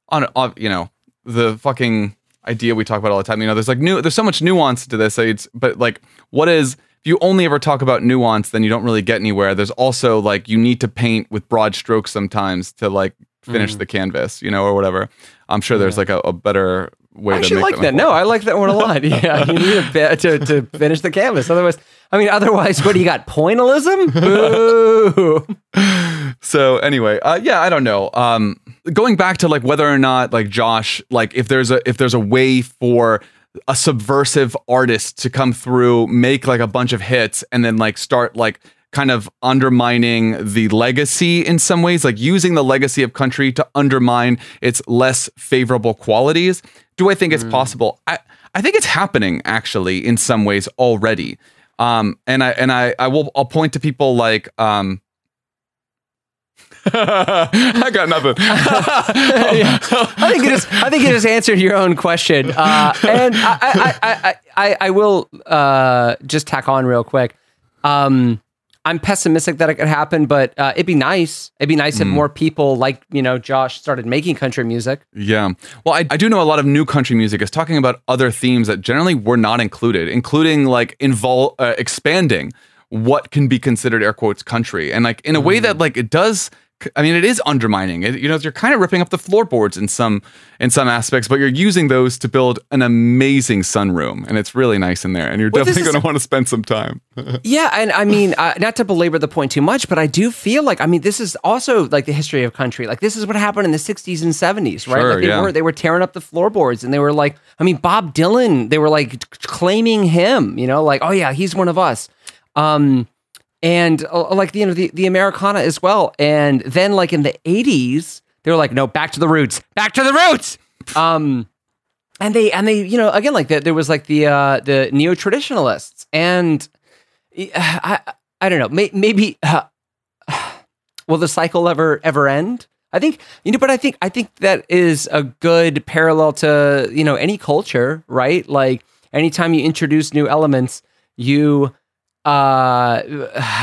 on, on you know the fucking idea we talk about all the time. You know, there's like new. There's so much nuance to this. It's but like what is if you only ever talk about nuance, then you don't really get anywhere. There's also like you need to paint with broad strokes sometimes to like finish mm. the canvas, you know, or whatever. I'm sure there's like a, a better way I actually like that. No, I like that one a lot. Yeah, you need a bit to, to finish the canvas. Otherwise, I mean, otherwise, what do you got? Pointillism? Boo. so anyway, uh, yeah, I don't know. Um, going back to like whether or not like Josh, like if there's a if there's a way for a subversive artist to come through, make like a bunch of hits, and then like start like kind of undermining the legacy in some ways, like using the legacy of country to undermine its less favorable qualities. Do I think it's mm. possible? I, I think it's happening actually in some ways already. Um, and I and I I will I'll point to people like um, I got nothing. yeah. I think it is. I think it just answered your own question. Uh, and I, I, I, I, I will uh, just tack on real quick. Um, I'm pessimistic that it could happen, but uh, it'd be nice. It'd be nice mm. if more people like you know Josh started making country music. Yeah, well, I, I do know a lot of new country music is talking about other themes that generally were not included, including like involve uh, expanding what can be considered air quotes country, and like in a mm. way that like it does I mean, it is undermining. It, you know, you're kind of ripping up the floorboards in some in some aspects, but you're using those to build an amazing sunroom, and it's really nice in there. And you're well, definitely going to want to spend some time. yeah, and I mean, uh, not to belabor the point too much, but I do feel like I mean, this is also like the history of country. Like this is what happened in the '60s and '70s, right? Sure, like they yeah. were they were tearing up the floorboards, and they were like, I mean, Bob Dylan, they were like claiming him, you know, like, oh yeah, he's one of us. Um, and uh, like you know the the Americana as well. And then like in the eighties, they were like, no, back to the roots, back to the roots. Um, and they and they you know again like that there was like the uh the neo traditionalists and I I don't know may, maybe uh, will the cycle ever ever end? I think you know, but I think I think that is a good parallel to you know any culture, right? Like anytime you introduce new elements, you uh,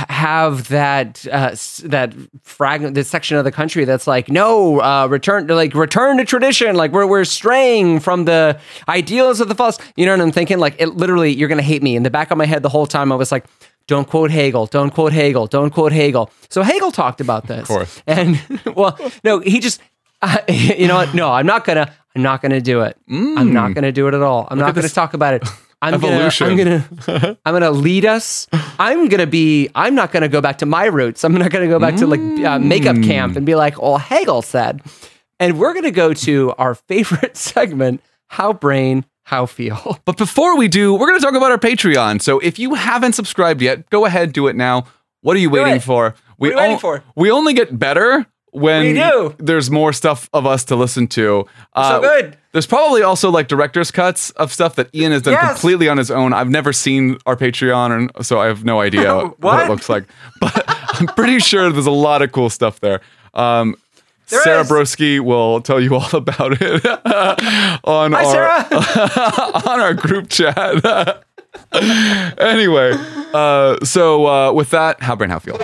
have that uh, that fragment, this section of the country that's like, no, uh, return to like return to tradition. Like we're we're straying from the ideals of the false. You know what I'm thinking? Like it literally, you're gonna hate me. In the back of my head, the whole time I was like. Don't quote Hegel. Don't quote Hegel. Don't quote Hegel. So Hegel talked about this. Of course. And well, no, he just, uh, you know what? No, I'm not gonna. I'm not gonna do it. I'm not gonna do it at all. I'm not gonna this talk about it. I'm evolution. gonna. I'm gonna. I'm gonna lead us. I'm gonna be. I'm not gonna go back to my roots. I'm not gonna go back to like uh, makeup camp and be like, "Oh, Hegel said," and we're gonna go to our favorite segment: how brain, how feel. But before we do, we're going to talk about our Patreon. So if you haven't subscribed yet, go ahead, do it now. What are you waiting it. for? We are you waiting for? We only get better when there's more stuff of us to listen to. Uh, So good. There's probably also like director's cuts of stuff that Ian has done Yes. completely on his own. I've never seen our Patreon, and so I have no idea what? What? it looks like. But I'm pretty sure there's a lot of cool stuff there. Um, There Sarah is. Broski will tell you all about it on Hi, our on our group chat. Anyway, uh, so uh, with that, how brain, how feel?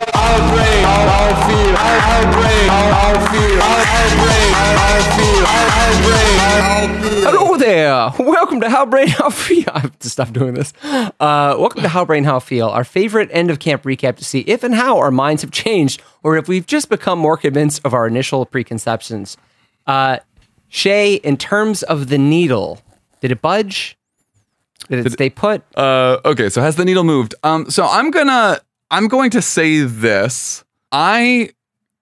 Hello there. Welcome to How Brain How Feel. I have to stop doing this. Uh, welcome to How Brain How Feel, our favorite end of camp recap to see if and how our minds have changed, or if we've just become more convinced of our initial preconceptions. Uh, Shay, in terms of the needle, did it budge? Did it stay put? Uh, okay, so has the needle moved? Um, so I'm gonna I'm going to say this. I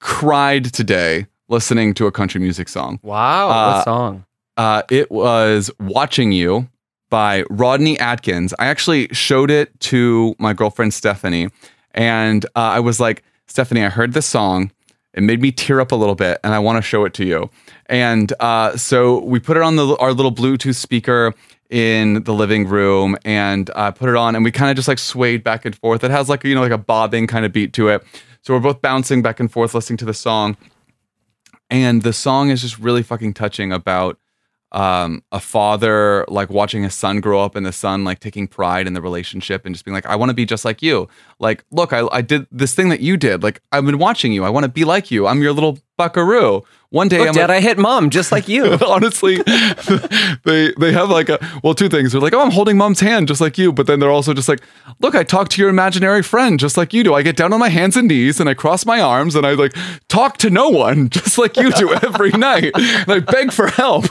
cried today listening to a country music song. Wow, uh, what song? Uh, it was "Watching You" by Rodney Atkins. I actually showed it to my girlfriend Stephanie, and uh, I was like, "Stephanie, I heard this song. It made me tear up a little bit, and I want to show it to you." And uh, so we put it on the our little Bluetooth speaker in the living room, and uh, put it on, and we kind of just like swayed back and forth. It has like you know like a bobbing kind of beat to it. So we're both bouncing back and forth, listening to the song. And the song is just really fucking touching about um, a father like watching his son grow up and the son like taking pride in the relationship and just being like i want to be just like you. Like look I, I did this thing that you did. Like i've been watching you. I want to be like you. I'm your little buckaroo one day Look, i'm Dad, like, I hit mom just like you. honestly they they have like a well two things they're like oh i'm holding mom's hand just like you but then they're also just like look i talk to your imaginary friend just like you do i get down on my hands and knees and i cross my arms and i like talk to no one just like you do every night and i beg for help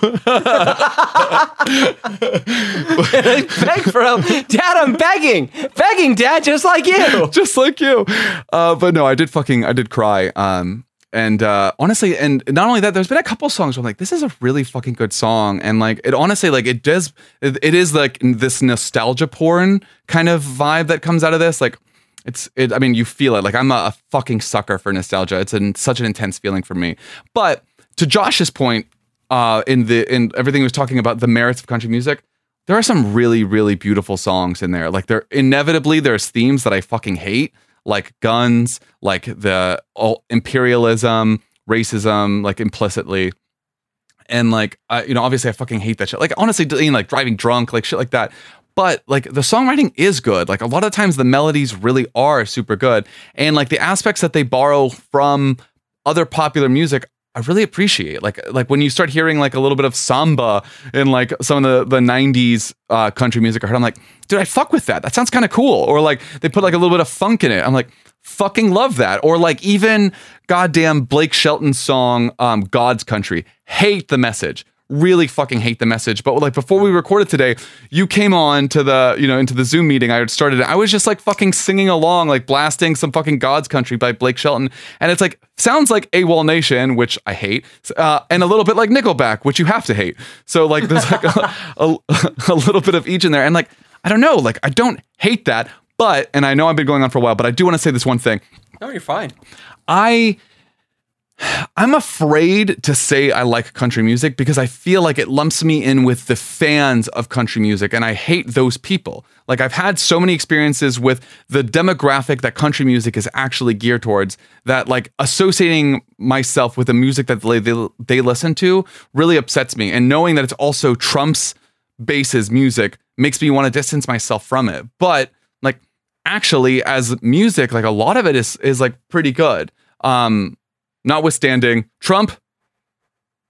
I Beg for help. Dad, I'm begging. Begging, Dad, just like you. just like you uh but no i did fucking i did cry um and uh honestly and not only that there's been a couple songs where i'm like this is a really fucking good song. And like it honestly like it does it, it is like this nostalgia porn kind of vibe that comes out of this. Like it's it i mean you feel it. Like i'm a, a fucking sucker for nostalgia. It's an, such an intense feeling for me. But to josh's point uh in the in everything he was talking about the merits of country music there are some really really beautiful songs in there. Like there inevitably there's themes that i fucking hate like guns like the imperialism racism like implicitly. And like uh, you know obviously i fucking hate that shit. Like honestly you know, like driving drunk like shit like that. But like the songwriting is good. Like a lot of times the melodies really are super good. And like the aspects that they borrow from other popular music I really appreciate like like when you start hearing like a little bit of samba in like some of the the 90s uh, country music I heard I'm like dude I fuck with that. That sounds kind of cool. Or like they put like a little bit of funk in it. I'm like fucking love that. Or like even goddamn Blake Shelton's song um, God's Country. Hate the message really fucking hate the message but like before we recorded today you came on to the you know into the zoom meeting i had started i was just like fucking singing along like blasting some fucking god's country by blake shelton and it's like sounds like awol nation which i hate uh, and a little bit like nickelback which you have to hate so like there's like a, a, a little bit of each in there and like i don't know like i don't hate that but and i know i've been going on for a while but i do want to say this one thing No, you're fine. I I'm afraid to say I like country music because I feel like it lumps me in with the fans of country music and I hate those people. Like I've had so many experiences with the demographic that country music is actually geared towards that like associating myself with the music that they, they, they listen to really upsets me and knowing that it's also Trump's base's music makes me want to distance myself from it. But like actually as music, like a lot of it is is like pretty good. Um, notwithstanding Trump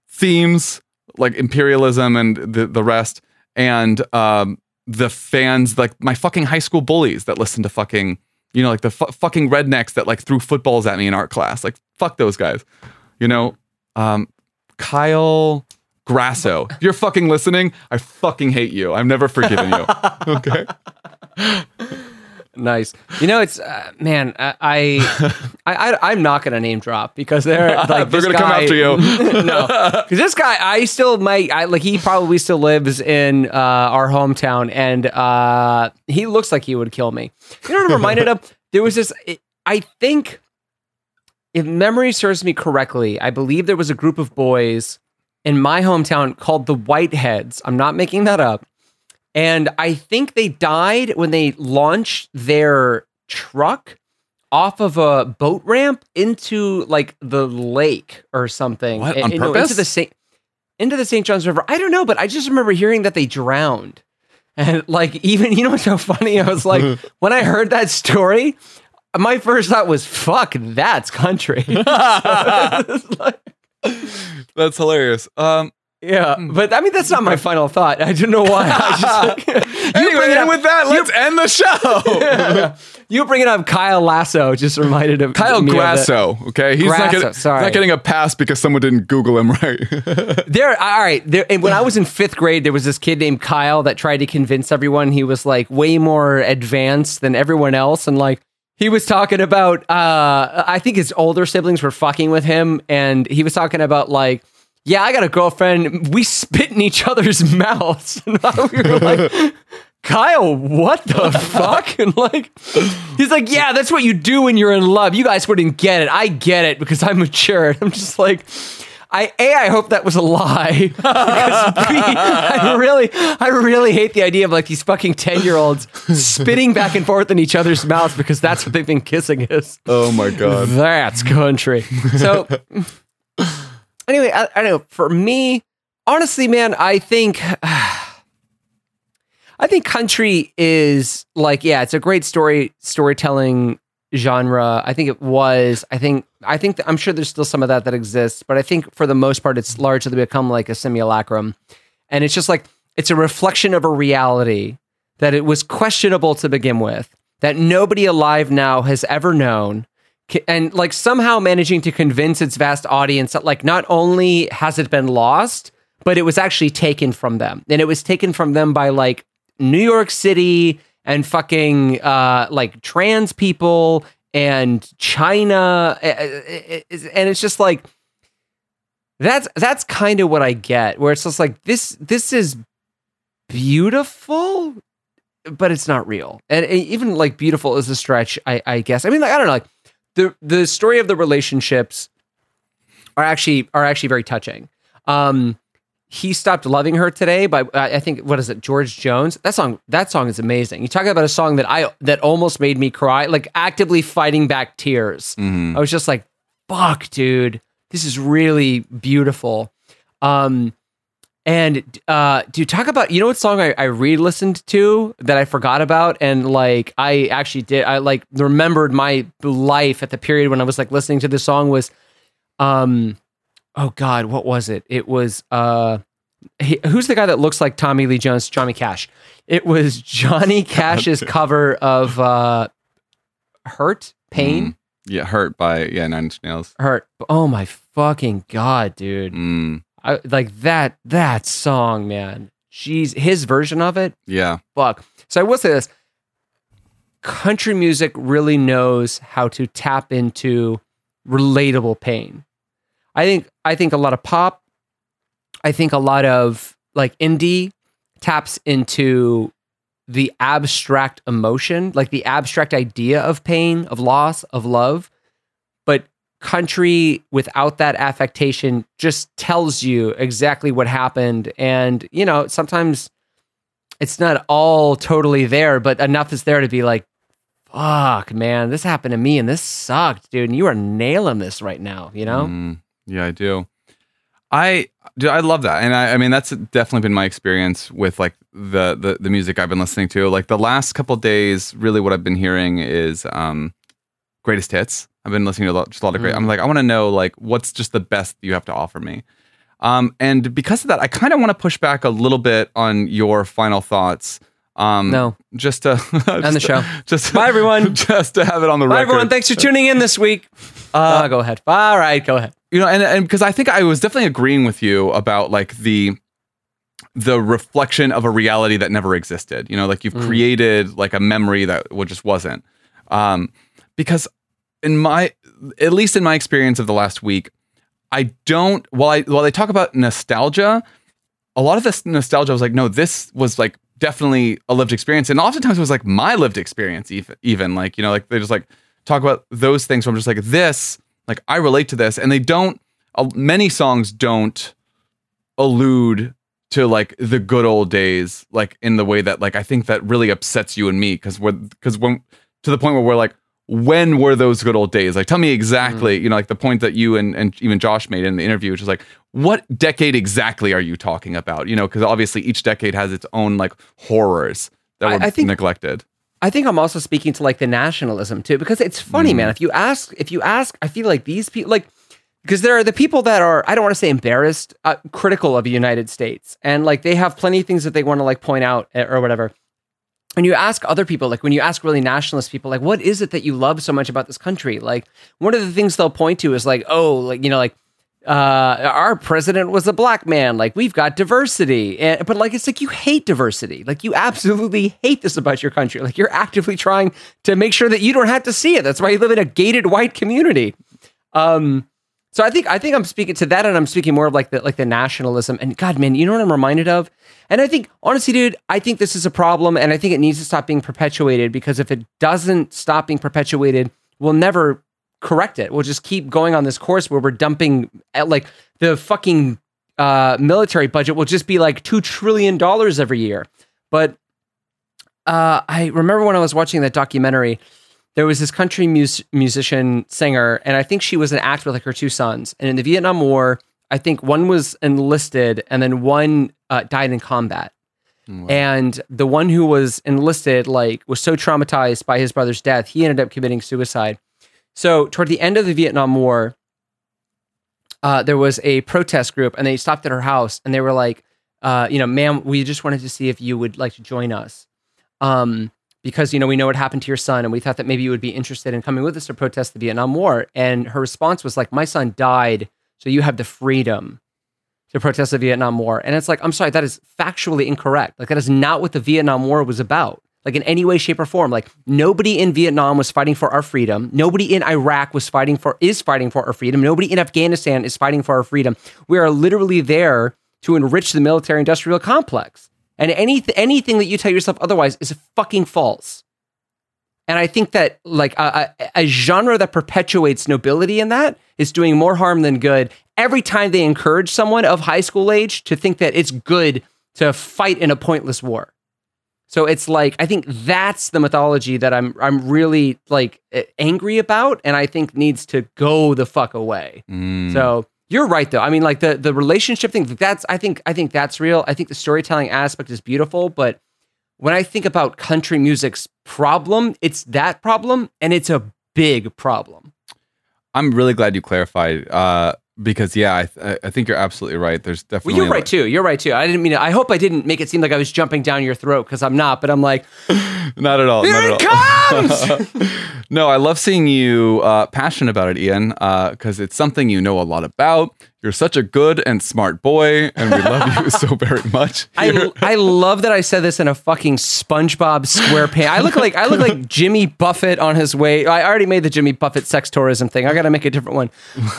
themes like imperialism and the the rest, and um, the fans like my fucking high school bullies that listen to fucking you know like the fu- fucking rednecks that like threw footballs at me in art class. Like fuck those guys. You know, um, Kyle Grasso. If you're fucking listening, I fucking hate you. I've never forgiven you. Okay. Nice. You know, it's uh, man. I, I, I, am not gonna name drop because they're like They're gonna come after you. no, because this guy, I still might. I like he probably still lives in uh, our hometown, and uh, he looks like he would kill me. You know what I'm reminded of? There was this. I think, if memory serves me correctly, I believe there was a group of boys in my hometown called the Whiteheads. I'm not making that up. And I think they died when they launched their truck off of a boat ramp into like the lake or something. What, on and no, into the Saint into the St. Johns River. I don't know, but I just remember hearing that they drowned. And like even you know what's so funny? I was like, when I heard that story, my first thought was, "Fuck, that's country." Like- That's hilarious. Um, yeah, but I mean that's not my final thought. I don't know why. I just you anyway, bring it up. with that, let's end the show. you bringing up Kyle Lasso just reminded of Kyle me of that. Grasso. Okay, he's not getting, he's not getting a pass because someone didn't Google him right. There, all right. There, and when I was in fifth grade, there was this kid named Kyle that tried to convince everyone he was like way more advanced than everyone else, and like he was talking about. Uh, I think his older siblings were fucking with him, and he was talking about like. Yeah, I got a girlfriend. We spit in each other's mouths. And we were like, Kyle, what the fuck? And like, he's like, yeah, that's what you do when you're in love. You guys wouldn't get it. I get it because I'm mature. And I'm just like, I a I hope that was a lie. because B, I really, I really hate the idea of like these fucking ten year olds spitting back and forth in each other's mouths because that's what they've been kissing is. oh my god. That's country. So anyway, I, I don't know. For me, honestly, man, I think I think country is like, yeah, it's a great story storytelling genre. I think it was. I think I think I'm sure there's still some of that that exists, but I think for the most part, it's largely become like a simulacrum, and it's just like it's a reflection of a reality that it was questionable to begin with, that nobody alive now has ever known and like somehow managing to convince its vast audience that like not only has it been lost but it was actually taken from them. And it was taken from them by like new york city and fucking uh like trans people and china eh, eh, eh, and it's just like that's that's kind of what i get where it's just like this this is beautiful but it's not real. And even like beautiful is a stretch i i guess. I mean like i don't know like the the story of the relationships are actually are actually very touching. Um, he stopped loving her today by I think what is it George Jones that song that song is amazing. You talk about a song that I that almost made me cry like actively fighting back tears. I was just like fuck dude this is really beautiful. Um, and uh, dude, talk about you know what song I, I re-listened to that I forgot about, and like I actually did. I like remembered my life at the period when I was like listening to this song was, um, oh god, what was it? It was uh, he, who's the guy that looks like Tommy Lee Jones? Johnny Cash. It was Johnny Cash's cover of uh, "Hurt," pain, Yeah, hurt by yeah Nine Inch Nails. hurt. Oh my fucking god, dude! Mm, I, like that that song, man. Jeez, his version of it, yeah, fuck. So I will say this: country music really knows how to tap into relatable pain. I think I think a lot of pop, I think a lot of like indie taps into the abstract emotion, like the abstract idea of pain, of loss, of love. Country without that affectation just tells you exactly what happened. And, you know, sometimes it's not all totally there, but enough is there to be like, fuck, man, this happened to me and this sucked, dude. And you are nailing this right now, you know? Mm, yeah, I do. I do. I love that, and I, I mean that's definitely been my experience with like the, the the music I've been listening to. Like the last couple days, really, what I've been hearing is um, greatest hits. I've been listening to a lot, just a lot of great. I'm like, I want to know like what's just the best you have to offer me. Um, and because of that, I kind of want to push back a little bit on your final thoughts. Um, No. just to On the show. Just Bye, everyone. Just to have it on the Bye, record. everyone. Thanks for tuning in this week. Uh, go ahead. All right, go ahead. you know and and because i think i was definitely agreeing with you about like the the reflection of a reality that never existed you know like you've created like a memory that w- just wasn't um because in my at least in my experience of the last week i don't while i while they talk about nostalgia a lot of this nostalgia was like no this was like definitely a lived experience. And oftentimes it was like my lived experience even, even like you know like they just like talk about those things where i'm just like this like i relate to this. And they don't uh, many songs don't allude to like the good old days like in the way that like i think that really upsets you and me because we're because when to the point where we're like when were those good old days? Like tell me exactly you know like the point that you and, and even josh made in the interview which is like what decade exactly are you talking about? You know because obviously each decade has its own like horrors that were I think- neglected. I think I'm also speaking to like the nationalism too, because it's funny, man. If you ask, if you ask, I feel like these people, like, because there are the people that are, I don't want to say embarrassed, uh, critical of the United States, and like they have plenty of things that they want to like point out eh, or whatever. When you ask other people, like when you ask really nationalist people, like, what is it that you love so much about this country? Like, one of the things they'll point to is like, oh, like you know, like uh, our president was a black man. Like we've got diversity, and, but like it's like you hate diversity. Like you absolutely hate this about your country. Like you're actively trying to make sure that you don't have to see it. That's why you live in a gated white community. Um, so I think I think I'm speaking to that, and I'm speaking more of like the like the nationalism. And God, man, you know what I'm reminded of? And I think honestly, dude, I think this is a problem, and I think it needs to stop being perpetuated because if it doesn't stop being perpetuated, we'll never correct it. We'll just keep going on this course where we're dumping at like the fucking uh, military budget will just be like two trillion dollars every year. But uh, I remember when I was watching that documentary, there was this country mus- musician singer, and I think she was an actor with like her two sons. And in the Vietnam War, I think one was enlisted, and then one uh, died in combat. And the one who was enlisted, like, was so traumatized by his brother's death, he ended up committing suicide. So, toward the end of the Vietnam War, uh, there was a protest group, and they stopped at her house, and they were like, uh, "You know, ma'am, we just wanted to see if you would like to join us, um, because you know we know what happened to your son, and we thought that maybe you would be interested in coming with us to protest the Vietnam War." And her response was like, "My son died, so you have the freedom." to protest the Vietnam War. And it's like, I'm sorry, that is factually incorrect. Like, that is not what the Vietnam War was about. Like, in any way, shape, or form. Like, nobody in Vietnam was fighting for our freedom. Nobody in Iraq was fighting for, is fighting for our freedom. Nobody in Afghanistan is fighting for our freedom. We are literally there to enrich the military industrial complex. And any, anything that you tell yourself otherwise is fucking false. And I think that like a, a, a genre that perpetuates nobility in that is doing more harm than good. Every time they encourage someone of high school age to think that it's good to fight in a pointless war. So it's like I think that's the mythology that I'm I'm really like angry about, and I think needs to go the fuck away. Mm. So you're right though. I mean, like the the relationship thing. That's I think I think that's real. I think the storytelling aspect is beautiful, but when I think about country music's problem, it's that problem, and it's a big problem. i'm really glad you clarified uh because yeah i, th- I think you're absolutely right there's definitely Well, you're right too. You're right too. I didn't mean. To, I hope I didn't make it seem like I was jumping down your throat because I'm not. But I'm like, not at all here not it all. comes. no, I love seeing you uh, passionate about it, Ian, because it's something you know a lot about. You're such a good and smart boy, and we love you so very much. I, I love that I said this in a fucking SpongeBob SquarePants. I look like I look like Jimmy Buffett on his way. I already made the Jimmy Buffett sex tourism thing. I got to make a different one.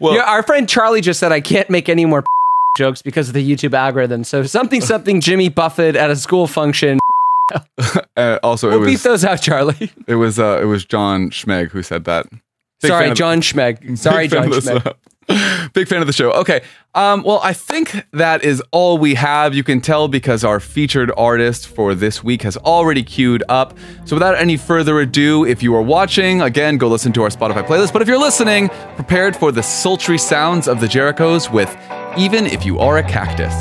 well, Yeah, our friend Charlie just said I can't make any more jokes because of the YouTube algorithm. So something something Jimmy Buffett at a school function. uh, also We'll beat was those out, Charlie. it was uh, it was John Schmeg who said that. Big fan Sorry, of- John Schmeg. Sorry, big fan John of Schmeg. Big fan of the show. Okay. Um, well, I think that is all we have. You can tell because our featured artist for this week has already queued up. So, without any further ado, if you are watching, again, go listen to our Spotify playlist. But if you're listening, prepared for the sultry sounds of the Jerichos with Even If You Are a Cactus.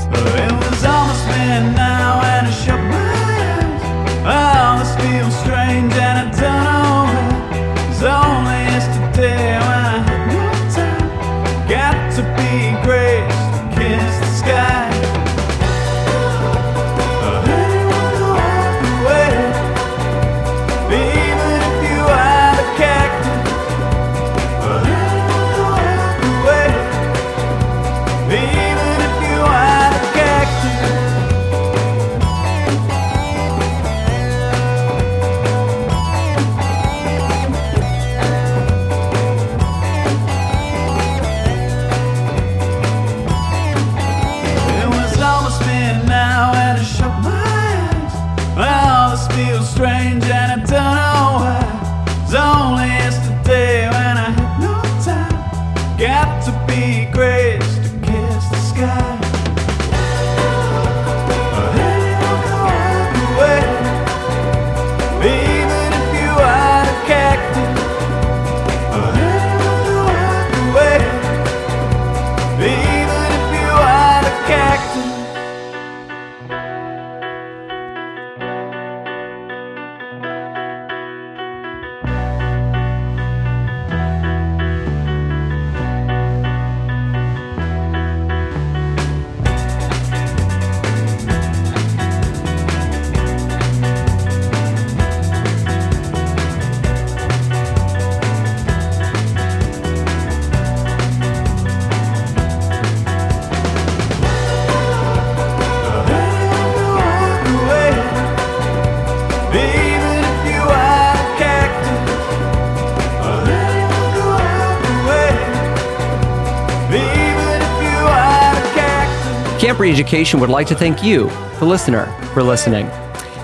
Education would like to thank you, the listener, for listening.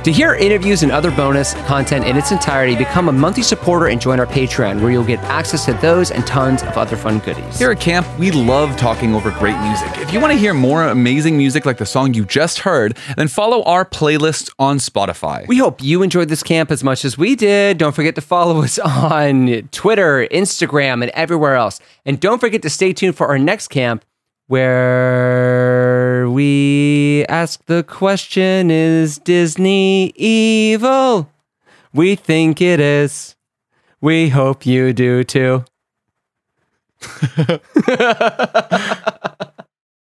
To hear interviews and other bonus content in its entirety, become a monthly supporter and join our Patreon, where you'll get access to those and tons of other fun goodies. Here at camp, we love talking over great music. If you want to hear more amazing music like the song you just heard, then follow our playlist on Spotify. We hope you enjoyed this camp as much as we did. Don't forget to follow us on Twitter, Instagram, and everywhere else. And don't forget to stay tuned for our next camp where we ask the question Is Disney evil? We think it is. We hope you do too.